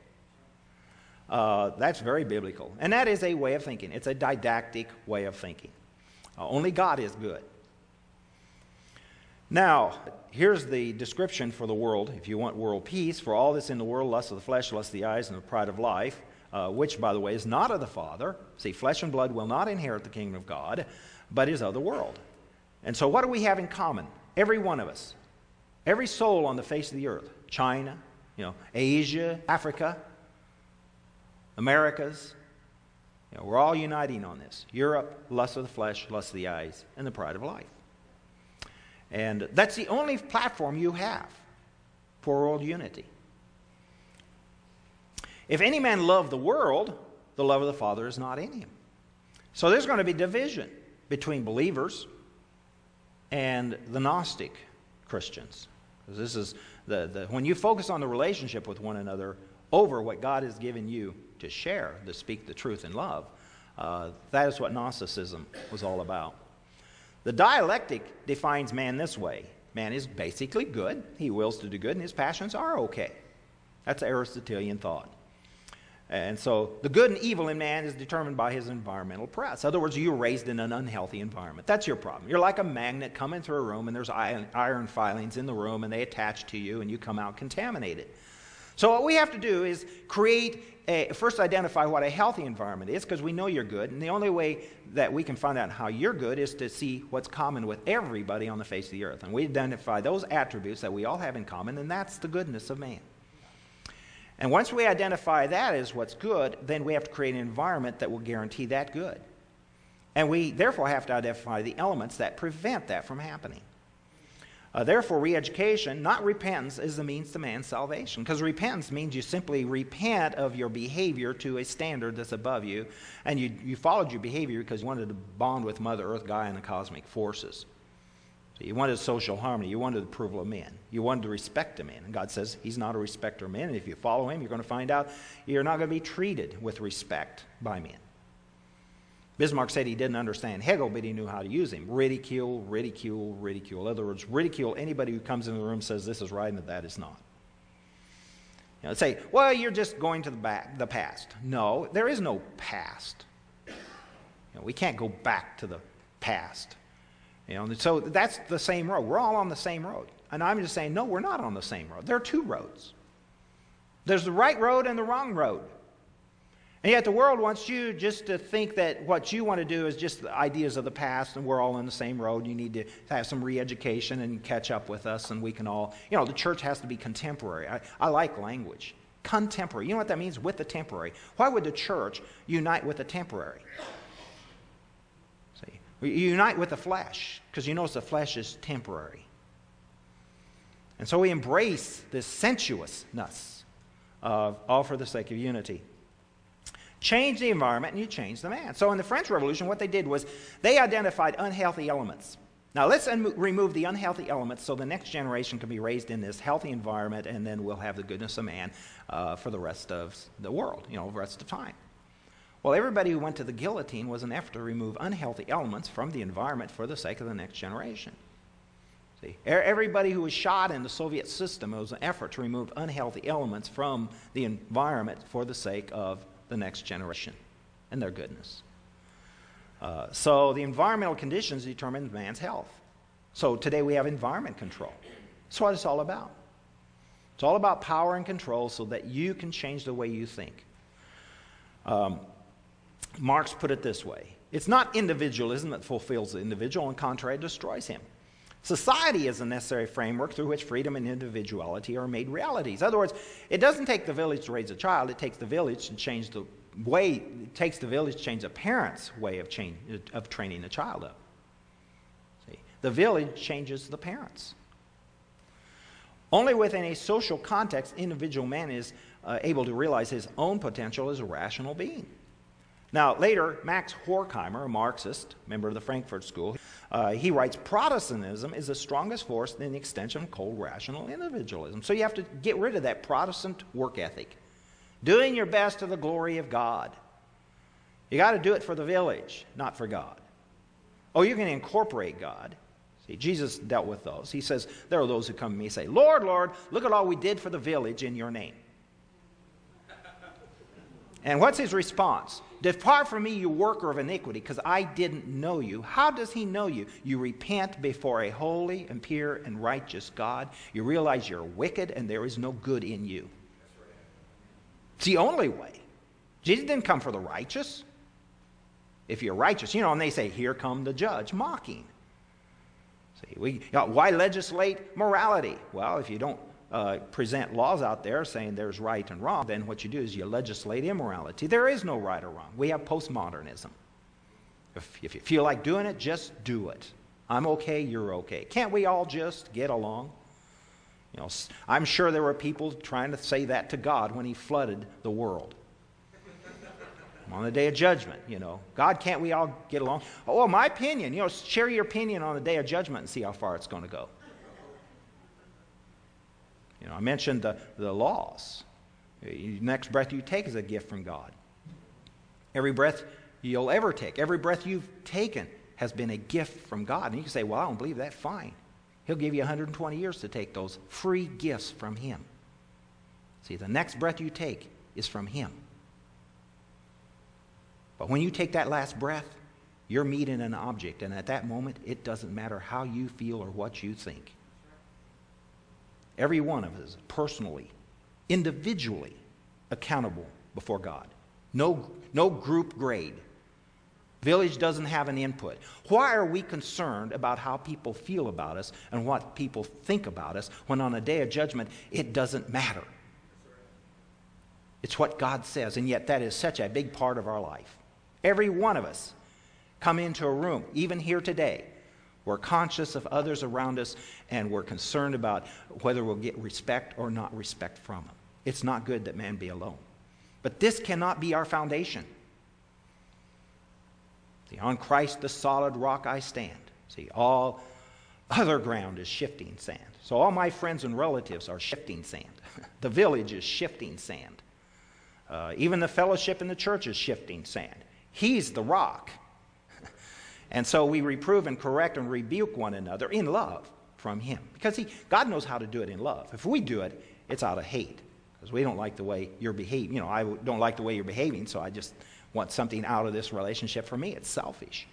Uh, that's very biblical. And that is a way of thinking, it's a didactic way of thinking. Uh, only God is good. Now, here's the description for the world, if you want world peace. For all this in the world, lust of the flesh, lust of the eyes, and the pride of life, uh, which, by the way, is not of the Father. See, flesh and blood will not inherit the kingdom of God, but is of the world. And so, what do we have in common? Every one of us, every soul on the face of the earth, China, you know, Asia, Africa, Americas, you know, we're all uniting on this. Europe, lust of the flesh, lust of the eyes, and the pride of life. And that's the only platform you have for world unity. If any man love the world, the love of the Father is not in him. So there's going to be division between believers and the Gnostic Christians. This is the, the when you focus on the relationship with one another over what God has given you to share, to speak the truth in love, uh, that is what Gnosticism was all about. The dialectic defines man this way man is basically good, he wills to do good, and his passions are okay. That's Aristotelian thought. And so the good and evil in man is determined by his environmental press. In other words, you're raised in an unhealthy environment. That's your problem. You're like a magnet coming through a room, and there's iron filings in the room, and they attach to you, and you come out contaminated. So, what we have to do is create a, first identify what a healthy environment is because we know you're good. And the only way that we can find out how you're good is to see what's common with everybody on the face of the earth. And we identify those attributes that we all have in common, and that's the goodness of man. And once we identify that as what's good, then we have to create an environment that will guarantee that good. And we therefore have to identify the elements that prevent that from happening. Uh, therefore, re education, not repentance, is the means to man's salvation. Because repentance means you simply repent of your behavior to a standard that's above you, and you, you followed your behavior because you wanted to bond with Mother Earth, Gaia, and the cosmic forces. So you wanted social harmony. You wanted the approval of men. You wanted to respect a man. And God says He's not a respecter of men. And if you follow Him, you're going to find out you're not going to be treated with respect by men. Bismarck said he didn't understand Hegel, but he knew how to use him. Ridicule, ridicule, ridicule. In other words, ridicule anybody who comes into the room says this is right and that that is not. You know, say, well, you're just going to the, back, the past. No, there is no past. You know, we can't go back to the past. You know, so that's the same road. We're all on the same road. And I'm just saying, no, we're not on the same road. There are two roads. There's the right road and the wrong road. And yet the world wants you just to think that what you want to do is just the ideas of the past and we're all on the same road. You need to have some re education and catch up with us and we can all, you know, the church has to be contemporary. I, I like language. Contemporary. You know what that means? With the temporary. Why would the church unite with the temporary? See, you unite with the flesh because you notice the flesh is temporary. And so we embrace this sensuousness, of all for the sake of unity. Change the environment and you change the man. So in the French Revolution, what they did was they identified unhealthy elements. Now let's un- remove the unhealthy elements so the next generation can be raised in this healthy environment and then we'll have the goodness of man uh, for the rest of the world, you know, the rest of time. Well, everybody who went to the guillotine was an effort to remove unhealthy elements from the environment for the sake of the next generation. See, everybody who was shot in the Soviet system was an effort to remove unhealthy elements from the environment for the sake of the next generation and their goodness. Uh, so the environmental conditions determine man's health. So today we have environment control. That's what it's all about. It's all about power and control so that you can change the way you think. Um, Marx put it this way it's not individualism that fulfills the individual, the contrary, destroys him. Society is a necessary framework through which freedom and individuality are made realities. In other words, it doesn't take the village to raise a child, it takes the village to change the way, it takes the village to change a parent's way of, change, of training a child up. See, the village changes the parents. Only within a social context, individual man is uh, able to realize his own potential as a rational being. Now, later, Max Horkheimer, a Marxist, member of the Frankfurt School, uh, he writes Protestantism is the strongest force in the extension of cold rational individualism. So you have to get rid of that Protestant work ethic. Doing your best to the glory of God. You got to do it for the village, not for God. Oh, you can incorporate God. See, Jesus dealt with those. He says, There are those who come to me and say, Lord, Lord, look at all we did for the village in your name. And what's his response? Depart from me, you worker of iniquity, because I didn't know you. How does he know you? You repent before a holy and pure and righteous God. You realize you're wicked and there is no good in you. It's the only way. Jesus didn't come for the righteous. If you're righteous, you know, and they say, Here come the judge, mocking. See, we, you know, why legislate morality? Well, if you don't uh, present laws out there saying there's right and wrong, then what you do is you legislate immorality. There is no right or wrong. We have postmodernism. If, if you feel like doing it, just do it. I'm okay, you're okay. Can't we all just get along? You know, I'm sure there were people trying to say that to God when He flooded the world. on the day of judgment, you know, God, can't we all get along? Oh, my opinion, you know, share your opinion on the day of judgment and see how far it's going to go. You know, I mentioned the, the laws. The next breath you take is a gift from God. Every breath you'll ever take, every breath you've taken has been a gift from God. And you can say, well, I don't believe that. Fine. He'll give you 120 years to take those free gifts from Him. See, the next breath you take is from Him. But when you take that last breath, you're meeting an object, and at that moment, it doesn't matter how you feel or what you think. Every one of us, personally, individually, accountable before God. No, no group grade. Village doesn't have an input. Why are we concerned about how people feel about us and what people think about us when on a day of judgment it doesn't matter? It's what God says, and yet that is such a big part of our life. Every one of us come into a room, even here today, we're conscious of others around us, and we're concerned about whether we'll get respect or not respect from them. It's not good that man be alone. But this cannot be our foundation. See, on Christ, the solid rock, I stand. See, all other ground is shifting sand. So all my friends and relatives are shifting sand. the village is shifting sand. Uh, even the fellowship in the church is shifting sand. He's the rock. And so we reprove and correct and rebuke one another in love from Him. Because he, God knows how to do it in love. If we do it, it's out of hate. Because we don't like the way you're behaving. You know, I don't like the way you're behaving, so I just want something out of this relationship for me. It's selfish.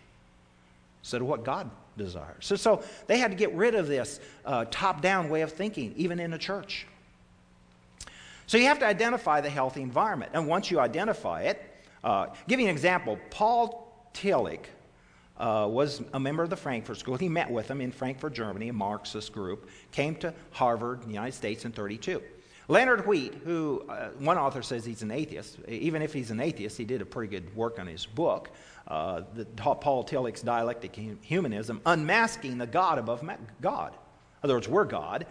So of what God desires. So, so they had to get rid of this uh, top down way of thinking, even in the church. So you have to identify the healthy environment. And once you identify it, uh, give you an example. Paul Tillich uh, was a member of the Frankfurt School. He met with them in Frankfurt, Germany, a Marxist group, came to Harvard, the United States, in 32. Leonard Wheat, who uh, one author says he's an atheist, even if he's an atheist, he did a pretty good work on his book, uh, the, Paul Tillich's Dialectic Humanism, unmasking the God above God. In other words, we're God,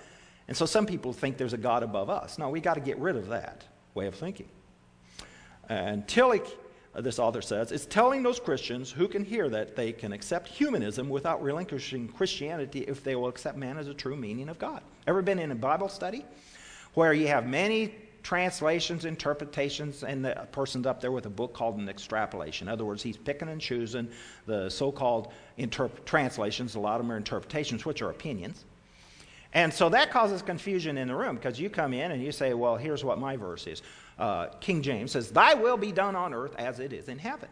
and so some people think there's a God above us. No, we got to get rid of that way of thinking. And Tillich Uh, this author says, is telling those Christians who can hear that they can accept humanism without relinquishing Christianity if they will accept man as a true meaning of God. Ever been in a Bible study where you have many translations, interpretations, and the person's up there with a book called an extrapolation. In other words, he's picking and choosing the so called interp- translations, a lot of them are interpretations, which are opinions. And so that causes confusion in the room because you come in and you say, well, here's what my verse is. Uh, King James says, Thy will be done on earth as it is in heaven.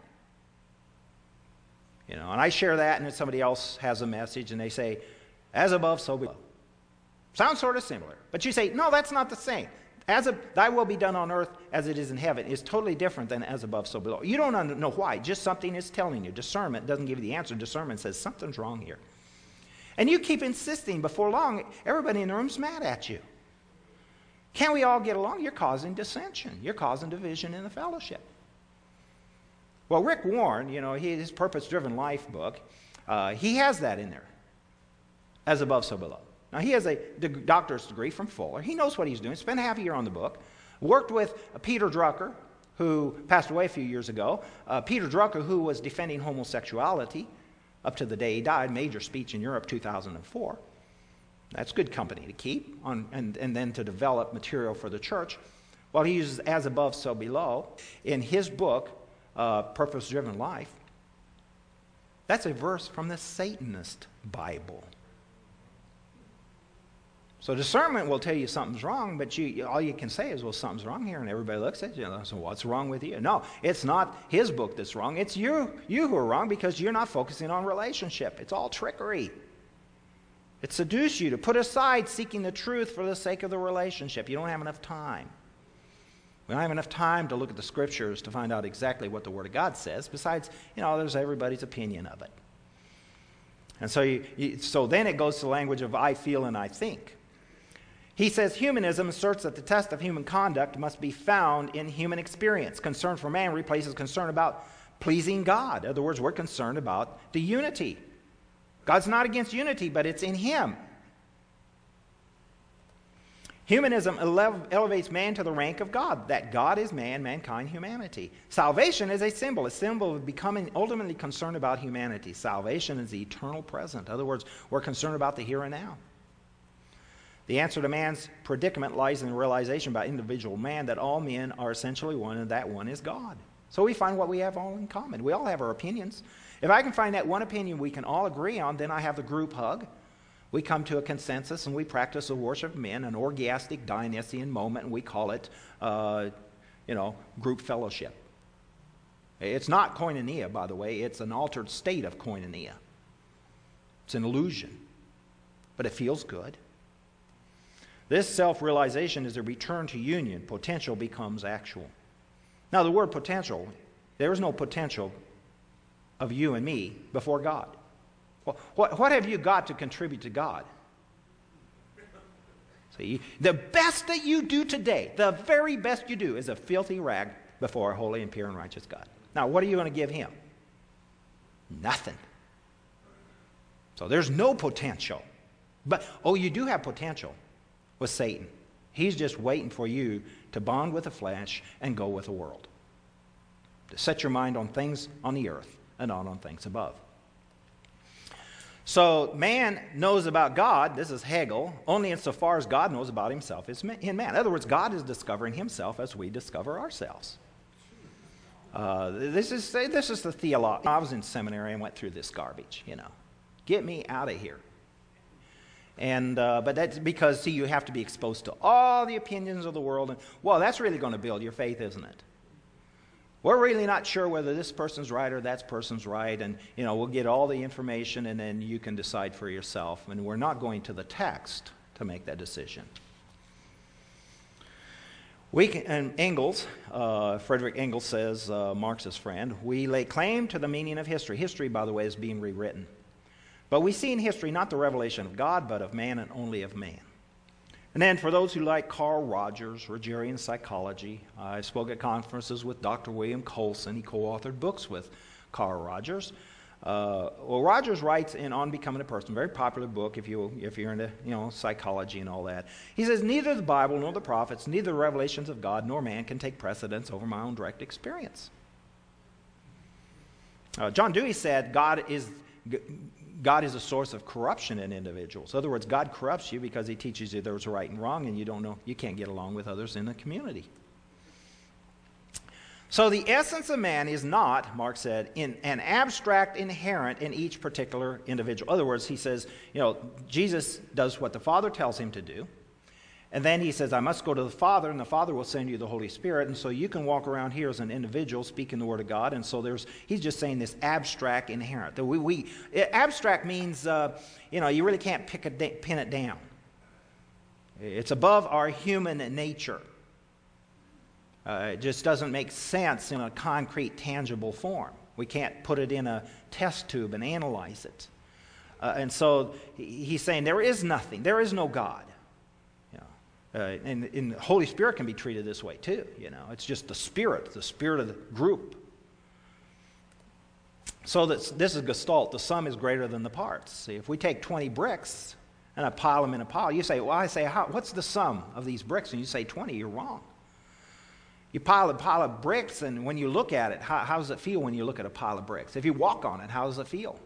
You know, and I share that, and then somebody else has a message, and they say, As above, so below. Sounds sort of similar. But you say, No, that's not the same. As a, thy will be done on earth as it is in heaven is totally different than as above, so below. You don't know why. Just something is telling you. Discernment doesn't give you the answer. Discernment says something's wrong here. And you keep insisting before long, everybody in the room's mad at you. Can't we all get along? You're causing dissension. You're causing division in the fellowship. Well, Rick Warren, you know, his Purpose Driven Life book, uh, he has that in there. As above, so below. Now, he has a doctor's degree from Fuller. He knows what he's doing. Spent half a year on the book. Worked with Peter Drucker, who passed away a few years ago. Uh, Peter Drucker, who was defending homosexuality up to the day he died, major speech in Europe 2004. That's good company to keep on, and, and then to develop material for the church. Well, he uses as above, so below. In his book, uh, Purpose Driven Life, that's a verse from the Satanist Bible. So discernment will tell you something's wrong, but you, all you can say is, well, something's wrong here, and everybody looks at you and says, what's wrong with you? No, it's not his book that's wrong. It's you, you who are wrong because you're not focusing on relationship. It's all trickery. It seduces you to put aside seeking the truth for the sake of the relationship. You don't have enough time. We don't have enough time to look at the scriptures to find out exactly what the Word of God says. Besides, you know, there's everybody's opinion of it. And so, you, you, so then it goes to the language of I feel and I think. He says humanism asserts that the test of human conduct must be found in human experience. Concern for man replaces concern about pleasing God. In other words, we're concerned about the unity. God's not against unity, but it's in Him. Humanism ele- elevates man to the rank of God, that God is man, mankind, humanity. Salvation is a symbol, a symbol of becoming ultimately concerned about humanity. Salvation is the eternal present. In other words, we're concerned about the here and now. The answer to man's predicament lies in the realization by individual man that all men are essentially one and that one is God. So we find what we have all in common. We all have our opinions. If I can find that one opinion we can all agree on, then I have the group hug. We come to a consensus and we practice the worship of men, an orgiastic Dionysian moment, and we call it, uh, you know, group fellowship. It's not koinonia, by the way, it's an altered state of koinonia. It's an illusion, but it feels good. This self realization is a return to union. Potential becomes actual. Now, the word potential, there is no potential of you and me before God. What, what have you got to contribute to God? See, the best that you do today, the very best you do, is a filthy rag before a holy and pure and righteous God. Now, what are you going to give Him? Nothing. So there's no potential. But, oh, you do have potential with Satan. He's just waiting for you to bond with the flesh and go with the world. To set your mind on things on the earth and on on things above. So man knows about God, this is Hegel, only insofar as God knows about himself in man. In other words, God is discovering himself as we discover ourselves. Uh, this, is, this is the theology. I was in seminary and went through this garbage, you know. Get me out of here. And, uh, but that's because, see, you have to be exposed to all the opinions of the world. And, well, that's really going to build your faith, isn't it? We're really not sure whether this person's right or that person's right. And, you know, we'll get all the information and then you can decide for yourself. And we're not going to the text to make that decision. We can, and Engels, uh, Frederick Engels says, uh, Marx's friend, we lay claim to the meaning of history. History, by the way, is being rewritten. But we see in history not the revelation of God, but of man and only of man. And then for those who like Carl Rogers, Rogerian psychology, I spoke at conferences with Dr. William Coulson. He co authored books with Carl Rogers. Uh, well, Rogers writes in On Becoming a Person, very popular book if, you, if you're into you know, psychology and all that. He says, Neither the Bible nor the prophets, neither the revelations of God nor man can take precedence over my own direct experience. Uh, John Dewey said, God is, God is a source of corruption in individuals. In other words, God corrupts you because he teaches you there's right and wrong, and you don't know, you can't get along with others in the community. So the essence of man is not, Marx said, in an abstract inherent in each particular individual. In other words, he says, you know, Jesus does what the Father tells him to do, And then he says, I must go to the Father, and the Father will send you the Holy Spirit. And so you can walk around here as an individual speaking the Word of God. And so there's, he's just saying this abstract inherent. That we, we, abstract means, uh, you know, you really can't pick a pin it down. It's above our human nature. Uh, it just doesn't make sense in a concrete, tangible form. We can't put it in a test tube and analyze it. Uh, and so he's saying there is nothing, there is no God. Uh, and, and, the Holy Spirit can be treated this way too. You know, it's just the Spirit, the Spirit of the group. So this, this is Gestalt. The sum is greater than the parts. See, if we take 20 bricks and I pile them in a pile, you say, well, I say, how, what's the sum of these bricks? And you say 20, you're wrong. You pile a pile of bricks, and when you look at it, how, how does it feel when you look at a pile of bricks? If you walk on it, how does it feel?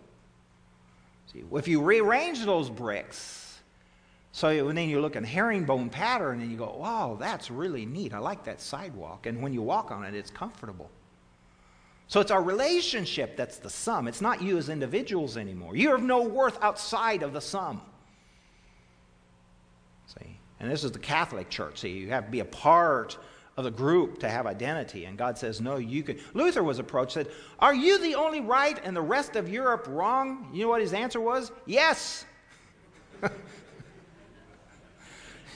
See, if you rearrange those bricks, so then you look at herringbone pattern and you go, wow, that's really neat. I like that sidewalk. And when you walk on it, it's comfortable. So it's our relationship that's the sum. It's not you as individuals anymore. You have no worth outside of the sum. See? And this is the Catholic Church. See, you have to be a part of the group to have identity. And God says, no, you can. Luther was approached, and said, Are you the only right and the rest of Europe wrong? You know what his answer was? Yes.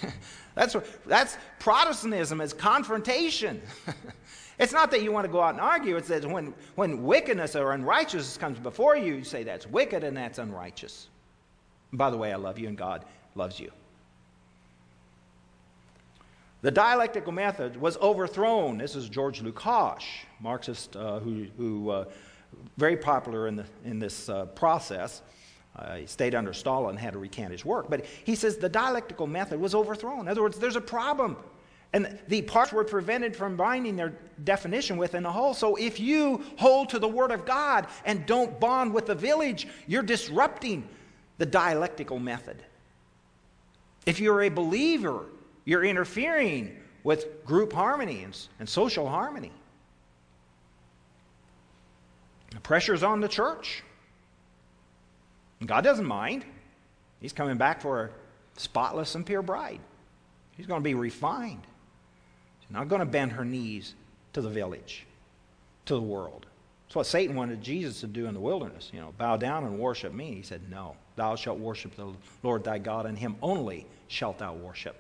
that's, that's Protestantism is confrontation. it's not that you want to go out and argue. It's that when, when wickedness or unrighteousness comes before you, you say that's wicked and that's unrighteous. By the way, I love you and God loves you. The dialectical method was overthrown. This is George Lukács, Marxist, uh, who, who uh, very popular in, the, in this uh, process. Uh, he stayed under Stalin and had to recant his work. But he says the dialectical method was overthrown. In other words, there's a problem. And the parts were prevented from binding their definition within the whole. So if you hold to the Word of God and don't bond with the village, you're disrupting the dialectical method. If you're a believer, you're interfering with group harmony and, and social harmony. The pressure's on the church. God doesn't mind. He's coming back for a spotless and pure bride. She's going to be refined. She's not going to bend her knees to the village, to the world. That's what Satan wanted Jesus to do in the wilderness. You know, bow down and worship me. He said, No. Thou shalt worship the Lord thy God, and him only shalt thou worship.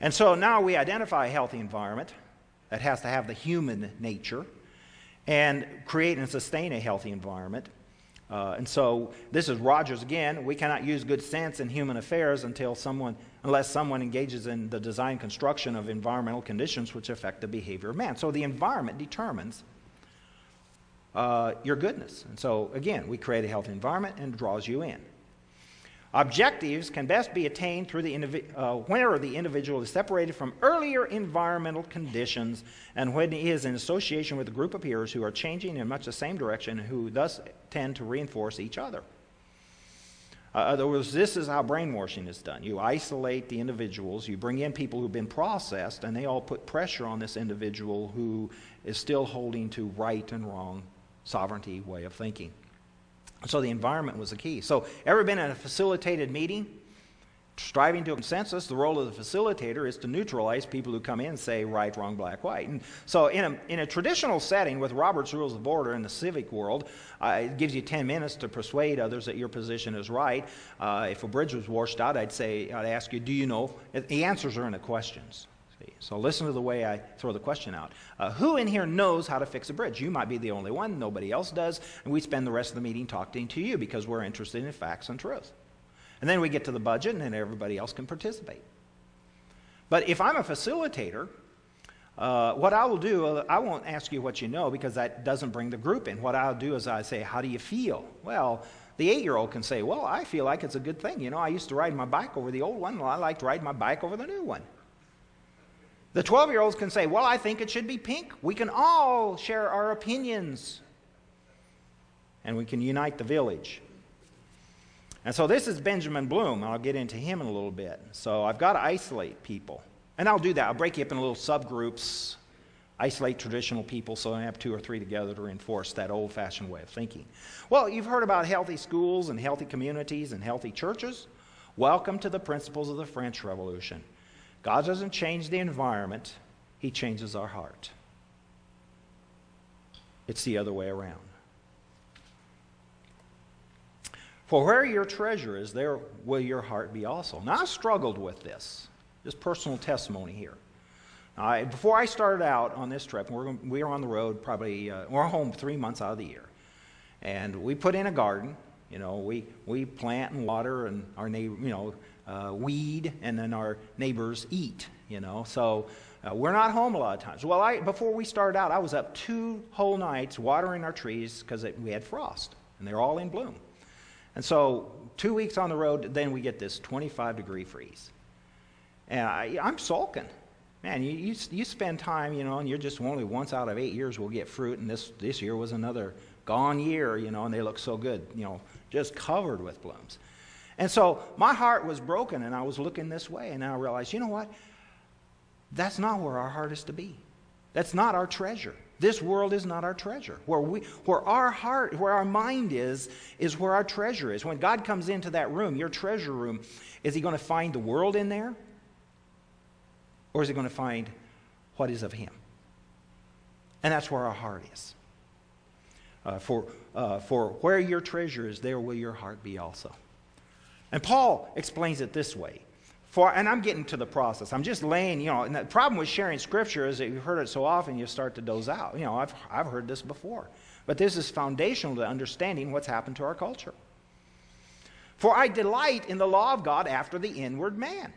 And so now we identify a healthy environment that has to have the human nature and create and sustain a healthy environment. Uh, and so this is Rogers again. We cannot use good sense in human affairs until someone, unless someone engages in the design construction of environmental conditions which affect the behavior of man. So the environment determines uh, your goodness. And so again, we create a healthy environment and draws you in. Objectives can best be attained through the indivi- uh, whenever the individual is separated from earlier environmental conditions and when he is in association with a group of peers who are changing in much the same direction who thus tend to reinforce each other. Uh, other words, this is how brainwashing is done. You isolate the individuals, you bring in people who've been processed, and they all put pressure on this individual who is still holding to right and wrong sovereignty way of thinking. So the environment was the key. So, ever been in a facilitated meeting? Striving to a consensus, the role of the facilitator is to neutralize people who come in and say right, wrong, black, white. And so, in a, in a traditional setting with Robert's Rules of Order in the civic world, uh, it gives you 10 minutes to persuade others that your position is right. Uh, if a bridge was washed out, I'd say, I'd ask you, do you know? The answers are in the questions. So listen to the way I throw the question out. Uh, who in here knows how to fix a bridge? You might be the only one, nobody else does, and we spend the rest of the meeting talking to you because we're interested in facts and truth. And then we get to the budget, and then everybody else can participate. But if I'm a facilitator, uh, what I will do, uh, I won't ask you what you know because that doesn't bring the group in. What I'll do is I say, How do you feel? Well, the eight year old can say, Well, I feel like it's a good thing. You know, I used to ride my bike over the old one. Well, I like to ride my bike over the new one. The 12 year olds can say, Well, I think it should be pink. We can all share our opinions. And we can unite the village. And so this is Benjamin Bloom. and I'll get into him in a little bit. So I've got to isolate people. And I'll do that. I'll break you up in little subgroups, isolate traditional people so I have two or three together to reinforce that old fashioned way of thinking. Well, you've heard about healthy schools and healthy communities and healthy churches. Welcome to the principles of the French Revolution. God doesn't change the environment, He changes our heart. It's the other way around. For where your treasure is, there will your heart be also. Now, I struggled with this. Just personal testimony here. Now, before I started out on this trip, we're, we were on the road probably, uh, we're home three months out of the year. And we put in a garden. You know, we, we plant and water and our neighbor, you know, uh, weed, and then our neighbors eat, you know. So uh, we're not home a lot of times. Well, I, before we started out, I was up two whole nights watering our trees because we had frost, and they're all in bloom. And so, two weeks on the road, then we get this 25 degree freeze. And I, am sulking. Man, you, you, you, spend time, you know, and you're just only once out of eight years we'll get fruit, and this, this year was another gone year, you know, and they look so good, you know, just covered with blooms. And so my heart was broken, and I was looking this way, and I realized, you know what? That's not where our heart is to be. That's not our treasure. This world is not our treasure. Where, we, where our heart, where our mind is, is where our treasure is. When God comes into that room, your treasure room, is He going to find the world in there? Or is He going to find what is of Him? And that's where our heart is. Uh, for, uh, for where your treasure is, there will your heart be also. And Paul explains it this way for, and I'm getting to the process. I'm just laying, you know, and the problem with sharing scripture is that you've heard it so often you start to doze out. You know, I've, I've heard this before. But this is foundational to understanding what's happened to our culture. For I delight in the law of God after the inward man.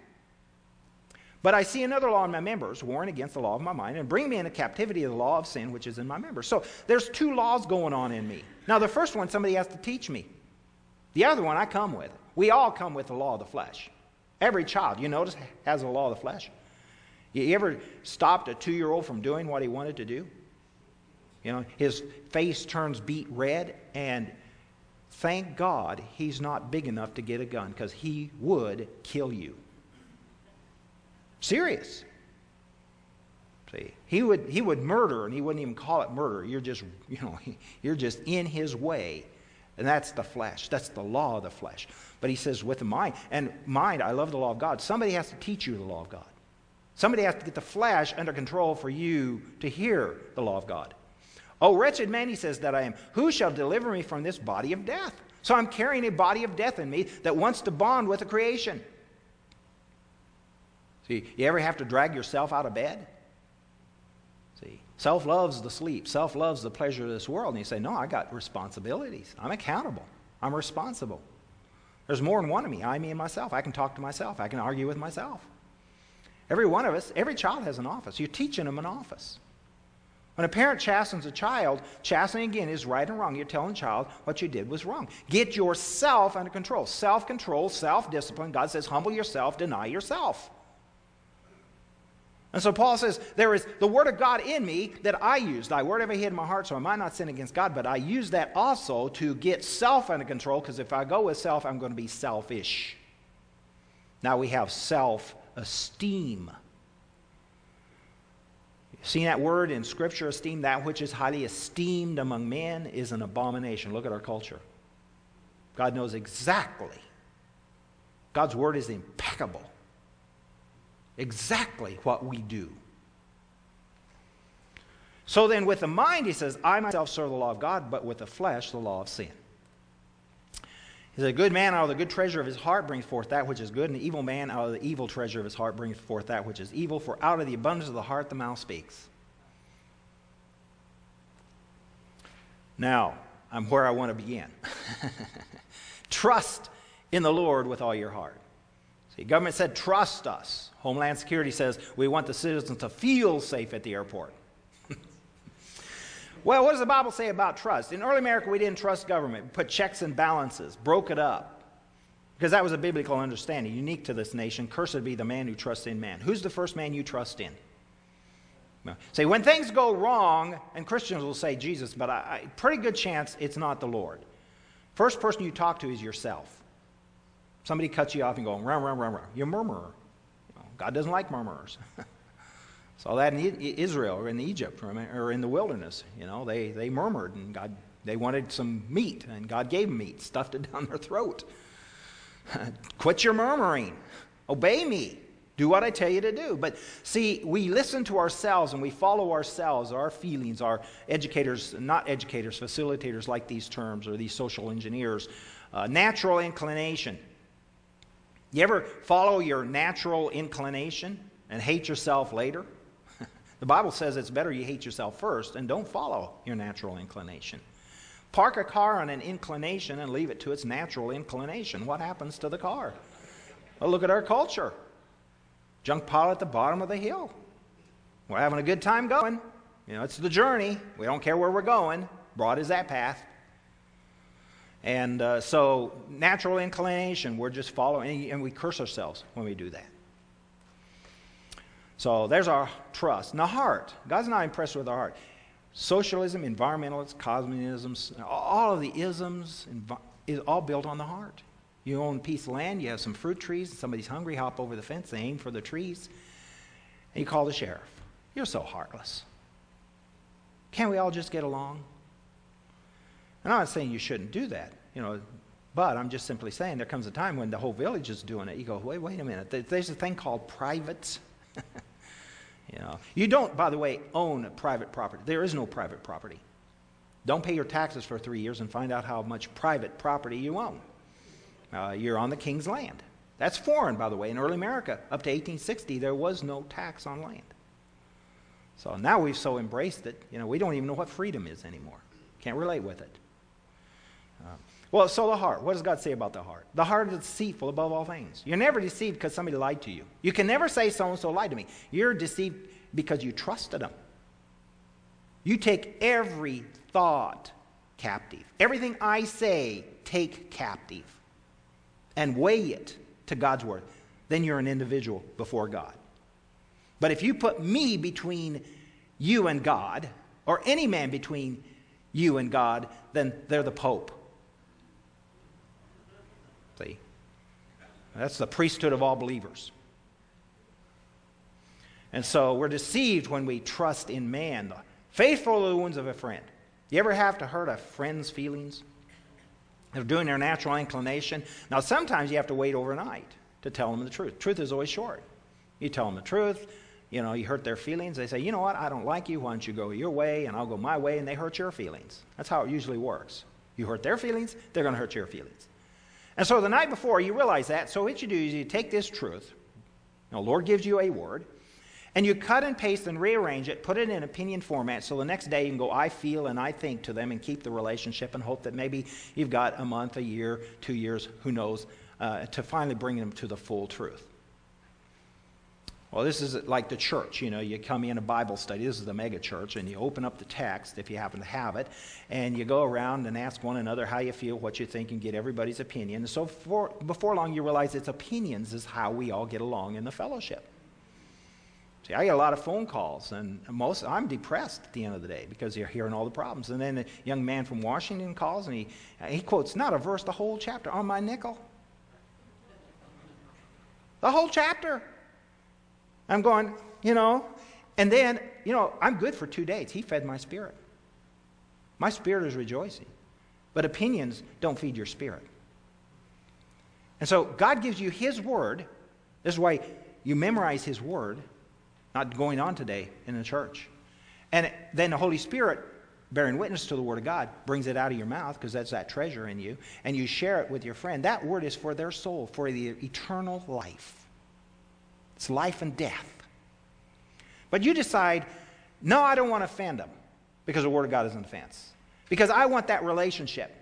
But I see another law in my members, warring against the law of my mind, and bring me into captivity of the law of sin which is in my members. So there's two laws going on in me. Now, the first one, somebody has to teach me. The other one, I come with. We all come with the law of the flesh. Every child, you notice, has the law of the flesh. You ever stopped a two year old from doing what he wanted to do? You know, his face turns beet red, and thank God he's not big enough to get a gun because he would kill you. Serious. See, he would, he would murder, and he wouldn't even call it murder. You're just, you know, you're just in his way. And that's the flesh. That's the law of the flesh. But he says, with the mind. And mind, I love the law of God. Somebody has to teach you the law of God. Somebody has to get the flesh under control for you to hear the law of God. Oh, wretched man, he says, that I am. Who shall deliver me from this body of death? So I'm carrying a body of death in me that wants to bond with the creation. See, you ever have to drag yourself out of bed? See, self loves the sleep, self loves the pleasure of this world. And you say, No, I got responsibilities. I'm accountable, I'm responsible. There's more than one of me I, me, and myself. I can talk to myself, I can argue with myself. Every one of us, every child has an office. You're teaching them an office. When a parent chastens a child, chastening again is right and wrong. You're telling the child what you did was wrong. Get yourself under control. Self control, self discipline. God says, humble yourself, deny yourself. And so Paul says, There is the word of God in me that I use. Thy word have I hid in my heart, so I might not sin against God. But I use that also to get self under control, because if I go with self, I'm going to be selfish. Now we have self esteem. Seen that word in Scripture, esteem, that which is highly esteemed among men is an abomination. Look at our culture. God knows exactly. God's word is impeccable exactly what we do. So then, with the mind, he says, I myself serve the law of God, but with the flesh, the law of sin. He said, A good man out of the good treasure of his heart brings forth that which is good, and the evil man out of the evil treasure of his heart brings forth that which is evil, for out of the abundance of the heart the mouth speaks. Now, I'm where I want to begin. Trust in the Lord with all your heart. See, government said, trust us. Homeland Security says, we want the citizens to feel safe at the airport. well, what does the Bible say about trust? In early America, we didn't trust government. We put checks and balances, broke it up. Because that was a biblical understanding, unique to this nation. Cursed be the man who trusts in man. Who's the first man you trust in? Say, when things go wrong, and Christians will say Jesus, but I, I, pretty good chance it's not the Lord. First person you talk to is yourself. Somebody cuts you off and go, run, run, run, run. You're a murmurer. God doesn't like murmurers. Saw that in Israel or in Egypt or in the wilderness. You know, they, they murmured and God, they wanted some meat and God gave them meat, stuffed it down their throat. Quit your murmuring. Obey me. Do what I tell you to do. But see, we listen to ourselves and we follow ourselves, our feelings, our educators, not educators, facilitators like these terms or these social engineers. Uh, natural inclination. You ever follow your natural inclination and hate yourself later? the Bible says it's better you hate yourself first and don't follow your natural inclination. Park a car on an inclination and leave it to its natural inclination. What happens to the car? Well, look at our culture. Junk pile at the bottom of the hill. We're having a good time going. You know, it's the journey. We don't care where we're going. Broad is that path. And uh, so, natural inclination, we're just following, and we curse ourselves when we do that. So, there's our trust. The heart. God's not impressed with our heart. Socialism, environmentalism, communism, all of the isms is all built on the heart. You own a piece of land, you have some fruit trees, somebody's hungry, hop over the fence, they aim for the trees, and you call the sheriff. You're so heartless. Can't we all just get along? And I'm not saying you shouldn't do that, you know, but I'm just simply saying there comes a time when the whole village is doing it. You go, wait, wait a minute. There's a thing called privates. you know, you don't, by the way, own private property. There is no private property. Don't pay your taxes for three years and find out how much private property you own. Uh, you're on the king's land. That's foreign, by the way. In early America, up to 1860, there was no tax on land. So now we've so embraced it, you know, we don't even know what freedom is anymore. Can't relate with it. Well, so the heart. What does God say about the heart? The heart is deceitful above all things. You're never deceived because somebody lied to you. You can never say so and so lied to me. You're deceived because you trusted them. You take every thought captive. Everything I say, take captive and weigh it to God's word, then you're an individual before God. But if you put me between you and God, or any man between you and God, then they're the Pope. See? That's the priesthood of all believers. And so we're deceived when we trust in man. The Faithful are the wounds of a friend. You ever have to hurt a friend's feelings? They're doing their natural inclination. Now, sometimes you have to wait overnight to tell them the truth. Truth is always short. You tell them the truth, you know, you hurt their feelings. They say, you know what, I don't like you. Why don't you go your way and I'll go my way? And they hurt your feelings. That's how it usually works. You hurt their feelings, they're going to hurt your feelings. And so the night before, you realize that. So what you do is you take this truth. The Lord gives you a word. And you cut and paste and rearrange it, put it in opinion format, so the next day you can go, I feel and I think to them and keep the relationship and hope that maybe you've got a month, a year, two years, who knows, uh, to finally bring them to the full truth. Well, this is like the church. You know, you come in a Bible study. This is the mega church, and you open up the text if you happen to have it, and you go around and ask one another how you feel, what you think, and get everybody's opinion. And so for, before long, you realize it's opinions is how we all get along in the fellowship. See, I get a lot of phone calls, and most I'm depressed at the end of the day because you're hearing all the problems. And then a young man from Washington calls, and he, he quotes not a verse, the whole chapter on my nickel. The whole chapter. I'm going, you know, and then, you know, I'm good for two days. He fed my spirit. My spirit is rejoicing. But opinions don't feed your spirit. And so God gives you His Word. This is why you memorize His Word not going on today in the church. And then the Holy Spirit, bearing witness to the Word of God, brings it out of your mouth because that's that treasure in you, and you share it with your friend. That Word is for their soul, for the eternal life. It's life and death. But you decide, no, I don't want to offend them because the Word of God is an offense. Because I want that relationship.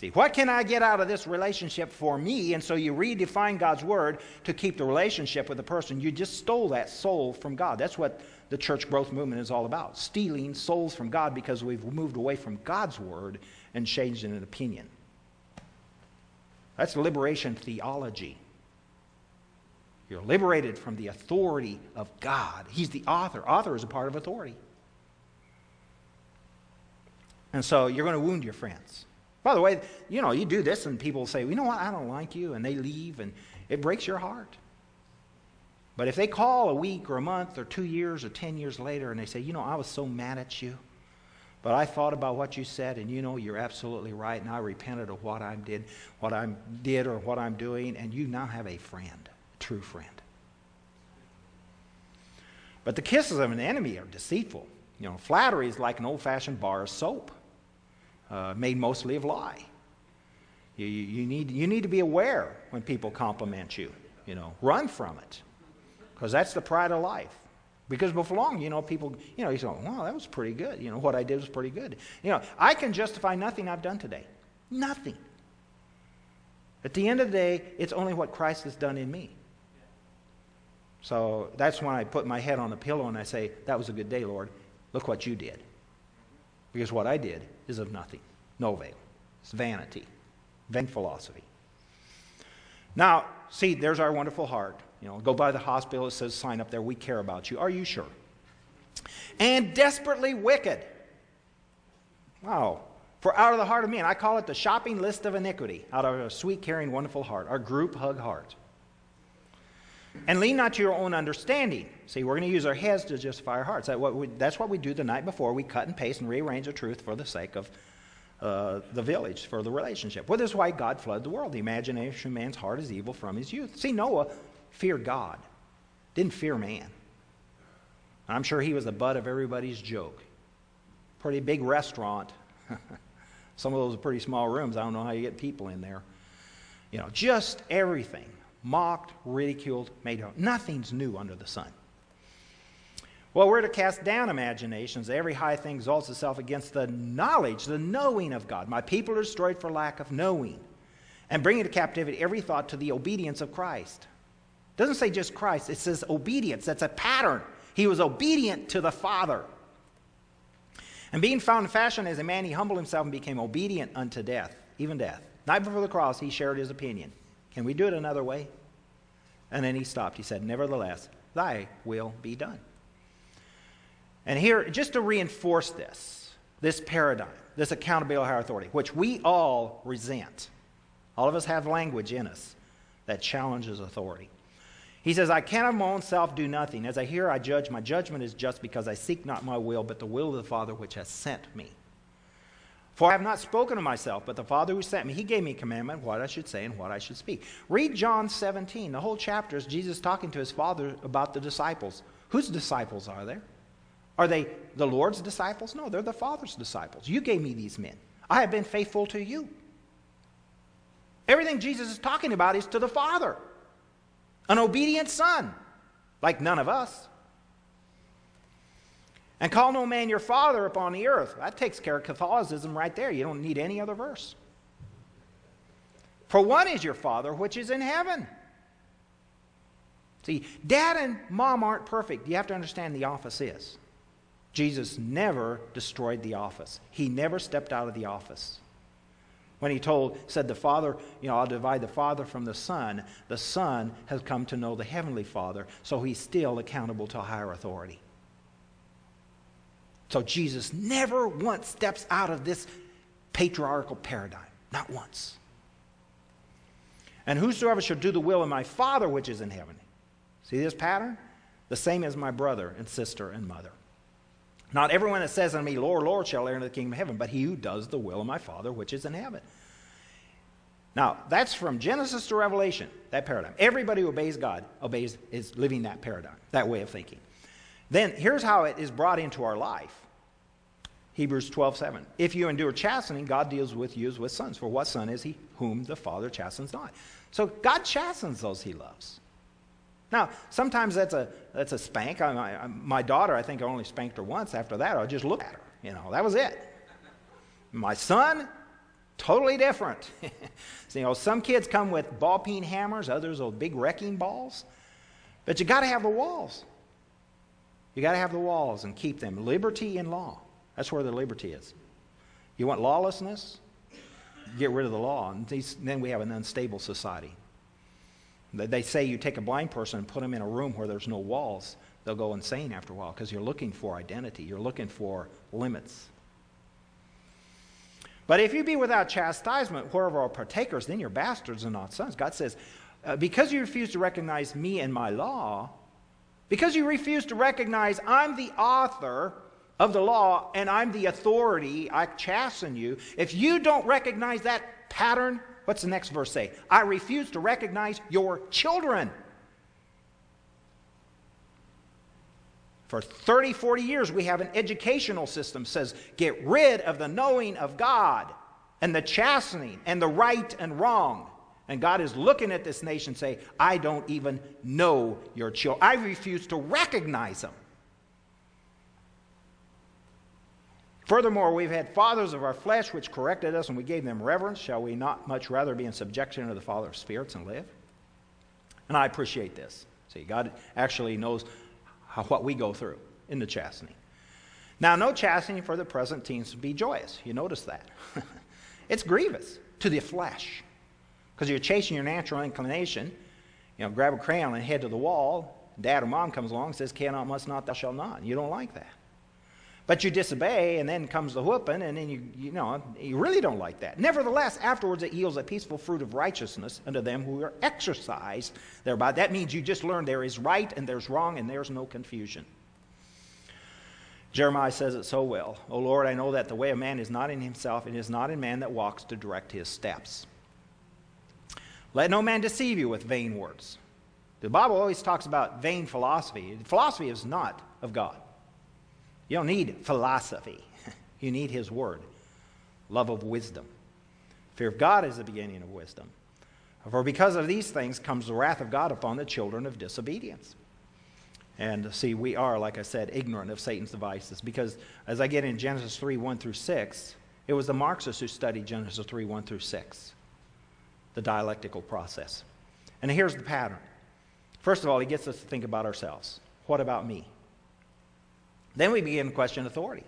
See, what can I get out of this relationship for me? And so you redefine God's word to keep the relationship with the person. You just stole that soul from God. That's what the church growth movement is all about stealing souls from God because we've moved away from God's word and changed in an opinion. That's liberation theology. You're liberated from the authority of God. He's the author. Author is a part of authority. And so you're going to wound your friends. By the way, you know, you do this and people say, you know what, I don't like you, and they leave, and it breaks your heart. But if they call a week or a month or two years or 10 years later and they say, you know, I was so mad at you, But I thought about what you said, and you know you're absolutely right, and I repented of what I did, what I did or what I'm doing, and you now have a friend, true friend. But the kisses of an enemy are deceitful. You know, flattery is like an old-fashioned bar of soap, uh, made mostly of. You, you, you, need, you need to be aware when people compliment you. You know, run from it, because that's the pride of life. Because before long, you know, people, you know, you say, wow, that was pretty good. You know, what I did was pretty good. You know, I can justify nothing I've done today. Nothing. At the end of the day, it's only what Christ has done in me. So that's when I put my head on the pillow and I say, that was a good day, Lord. Look what you did. Because what I did is of nothing, no avail. It's vanity, vain philosophy. Now, see, there's our wonderful heart. You know, go by the hospital, it says sign up there, we care about you. Are you sure? And desperately wicked. Wow. For out of the heart of man, I call it the shopping list of iniquity, out of a sweet, caring, wonderful heart, our group hug heart. And lean not to your own understanding. See, we're going to use our heads to justify our hearts. That what we, that's what we do the night before. We cut and paste and rearrange the truth for the sake of uh, the village, for the relationship. Well, this is why God flooded the world. The imagination of man's heart is evil from his youth. See, Noah feared God, didn't fear man. I'm sure he was the butt of everybody's joke. Pretty big restaurant. Some of those are pretty small rooms. I don't know how you get people in there. You know, just everything. Mocked, ridiculed, made out. Nothing's new under the sun. Well, we're to cast down imaginations. Every high thing exalts itself against the knowledge, the knowing of God. My people are destroyed for lack of knowing. And bring into captivity every thought to the obedience of Christ. It doesn't say just Christ, it says obedience. That's a pattern. He was obedient to the Father. And being found in fashion as a man, he humbled himself and became obedient unto death, even death. Night before the cross, he shared his opinion. Can we do it another way? And then he stopped. He said, Nevertheless, thy will be done. And here, just to reinforce this, this paradigm, this accountability higher authority, which we all resent. All of us have language in us that challenges authority. He says, I can of my own self do nothing. As I hear, I judge. My judgment is just because I seek not my will, but the will of the Father which has sent me. For I have not spoken of myself, but the Father who sent me, he gave me commandment what I should say and what I should speak. Read John 17. The whole chapter is Jesus talking to his Father about the disciples. Whose disciples are there? Are they the Lord's disciples? No, they're the Father's disciples. You gave me these men. I have been faithful to you. Everything Jesus is talking about is to the Father an obedient son, like none of us. And call no man your father upon the earth. That takes care of Catholicism right there. You don't need any other verse. For one is your father which is in heaven. See, dad and mom aren't perfect. You have to understand the office is. Jesus never destroyed the office, he never stepped out of the office. When he told, said the Father, you know, I'll divide the Father from the Son, the Son has come to know the Heavenly Father, so he's still accountable to higher authority. So Jesus never once steps out of this patriarchal paradigm. Not once. And whosoever shall do the will of my Father which is in heaven. See this pattern? The same as my brother and sister and mother. Not everyone that says unto me, Lord, Lord, shall enter the kingdom of heaven, but he who does the will of my Father which is in heaven. Now, that's from Genesis to Revelation, that paradigm. Everybody who obeys God obeys is living that paradigm, that way of thinking. Then here's how it is brought into our life. Hebrews 12, 7. If you endure chastening, God deals with you as with sons. For what son is he whom the Father chastens not? So God chastens those he loves. Now, sometimes that's a, that's a spank. I, I, my daughter, I think I only spanked her once. After that, I just looked at her. You know, that was it. My son, totally different. so, you know, some kids come with ball peen hammers, others with big wrecking balls. But you got to have the walls. You got to have the walls and keep them. Liberty and law. That's where the liberty is. You want lawlessness? Get rid of the law. And then we have an unstable society. They say you take a blind person and put them in a room where there's no walls, they'll go insane after a while because you're looking for identity, you're looking for limits. But if you be without chastisement, wherever are partakers, then you're bastards and not sons. God says, uh, because you refuse to recognize me and my law, because you refuse to recognize I'm the author, of the law, and I'm the authority, I chasten you. If you don't recognize that pattern, what's the next verse say? I refuse to recognize your children. For 30, 40 years, we have an educational system says get rid of the knowing of God and the chastening and the right and wrong. And God is looking at this nation say, I don't even know your children. I refuse to recognize them. Furthermore, we've had fathers of our flesh which corrected us, and we gave them reverence. Shall we not much rather be in subjection to the Father of spirits and live? And I appreciate this. See, God actually knows how, what we go through in the chastening. Now, no chastening for the present seems to be joyous. You notice that. it's grievous to the flesh because you're chasing your natural inclination. You know, grab a crayon and head to the wall. Dad or mom comes along and says, Cannot, must not, thou shalt not. You don't like that. But you disobey, and then comes the whooping, and then you, you know, you really don't like that. Nevertheless, afterwards it yields a peaceful fruit of righteousness unto them who are exercised thereby. That means you just learn there is right and there's wrong, and there's no confusion. Jeremiah says it so well. O Lord, I know that the way of man is not in himself, and is not in man that walks to direct his steps. Let no man deceive you with vain words. The Bible always talks about vain philosophy. Philosophy is not of God. You don't need philosophy, you need His Word. Love of wisdom. Fear of God is the beginning of wisdom. For because of these things comes the wrath of God upon the children of disobedience. And see, we are, like I said, ignorant of Satan's devices because as I get in Genesis 3 1 through 6, it was the Marxists who studied Genesis 3 1 through 6, the dialectical process. And here's the pattern. First of all, he gets us to think about ourselves. What about me? Then we begin to question authority.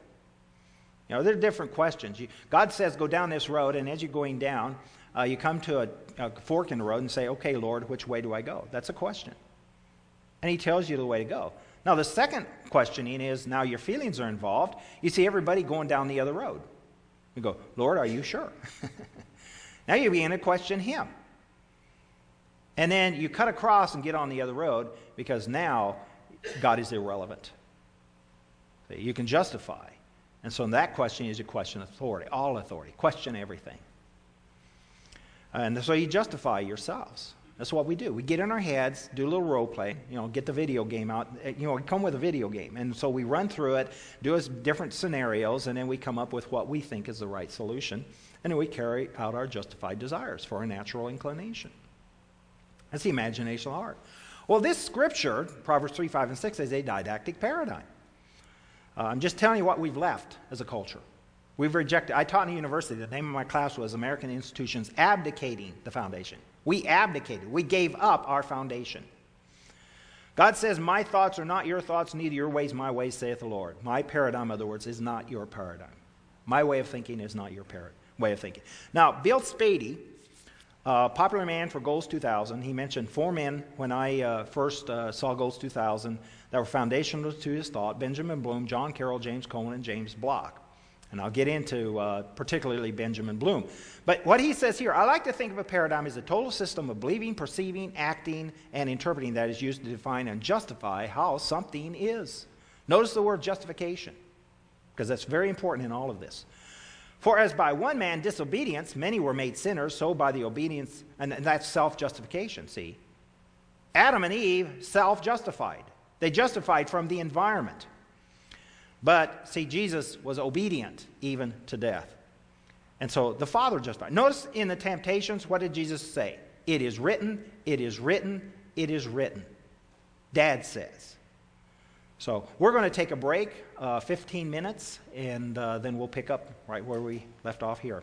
You know, there are different questions. You, God says, go down this road, and as you're going down, uh, you come to a, a fork in the road and say, okay, Lord, which way do I go? That's a question. And He tells you the way to go. Now, the second questioning is now your feelings are involved. You see everybody going down the other road. You go, Lord, are you sure? now you begin to question Him. And then you cut across and get on the other road because now God is irrelevant. You can justify. And so that question is a question authority, all authority. Question everything. And so you justify yourselves. That's what we do. We get in our heads, do a little role play, you know, get the video game out. Eh, you know, come with a video game. And so we run through it, do different scenarios, and then we come up with what we think is the right solution. And we carry out our justified desires for our natural inclination. That's the imagination of art. Well, this scripture, Proverbs 3, 5, and 6, is a didactic paradigm. Uh, I'm just telling you what we've left as a culture. We've rejected, I taught in a university, the name of my class was American Institutions Abdicating the Foundation. We abdicated, we gave up our foundation. God says, My thoughts are not your thoughts, neither your ways my ways, saith the Lord. My paradigm, in other words, is not your paradigm. My way of thinking is not your par- way of thinking. Now, Bill Spady, uh, popular man for Goals 2000, he mentioned four men when I uh, first uh, saw Goals 2000 that were foundational to his thought Benjamin Bloom, John Carroll, James Cohen, and James Block. And I'll get into uh, particularly Benjamin Bloom. But what he says here, I like to think of a paradigm as a total system of believing, perceiving, acting, and interpreting that is used to define and justify how something is. Notice the word justification, because that's very important in all of this. For as by one man disobedience many were made sinners, so by the obedience, and that's self justification, see. Adam and Eve self justified. They justified from the environment. But see, Jesus was obedient even to death. And so the Father justified. Notice in the temptations, what did Jesus say? It is written, it is written, it is written. Dad says. So we're going to take a break, uh, 15 minutes, and uh, then we'll pick up right where we left off here.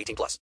18 plus.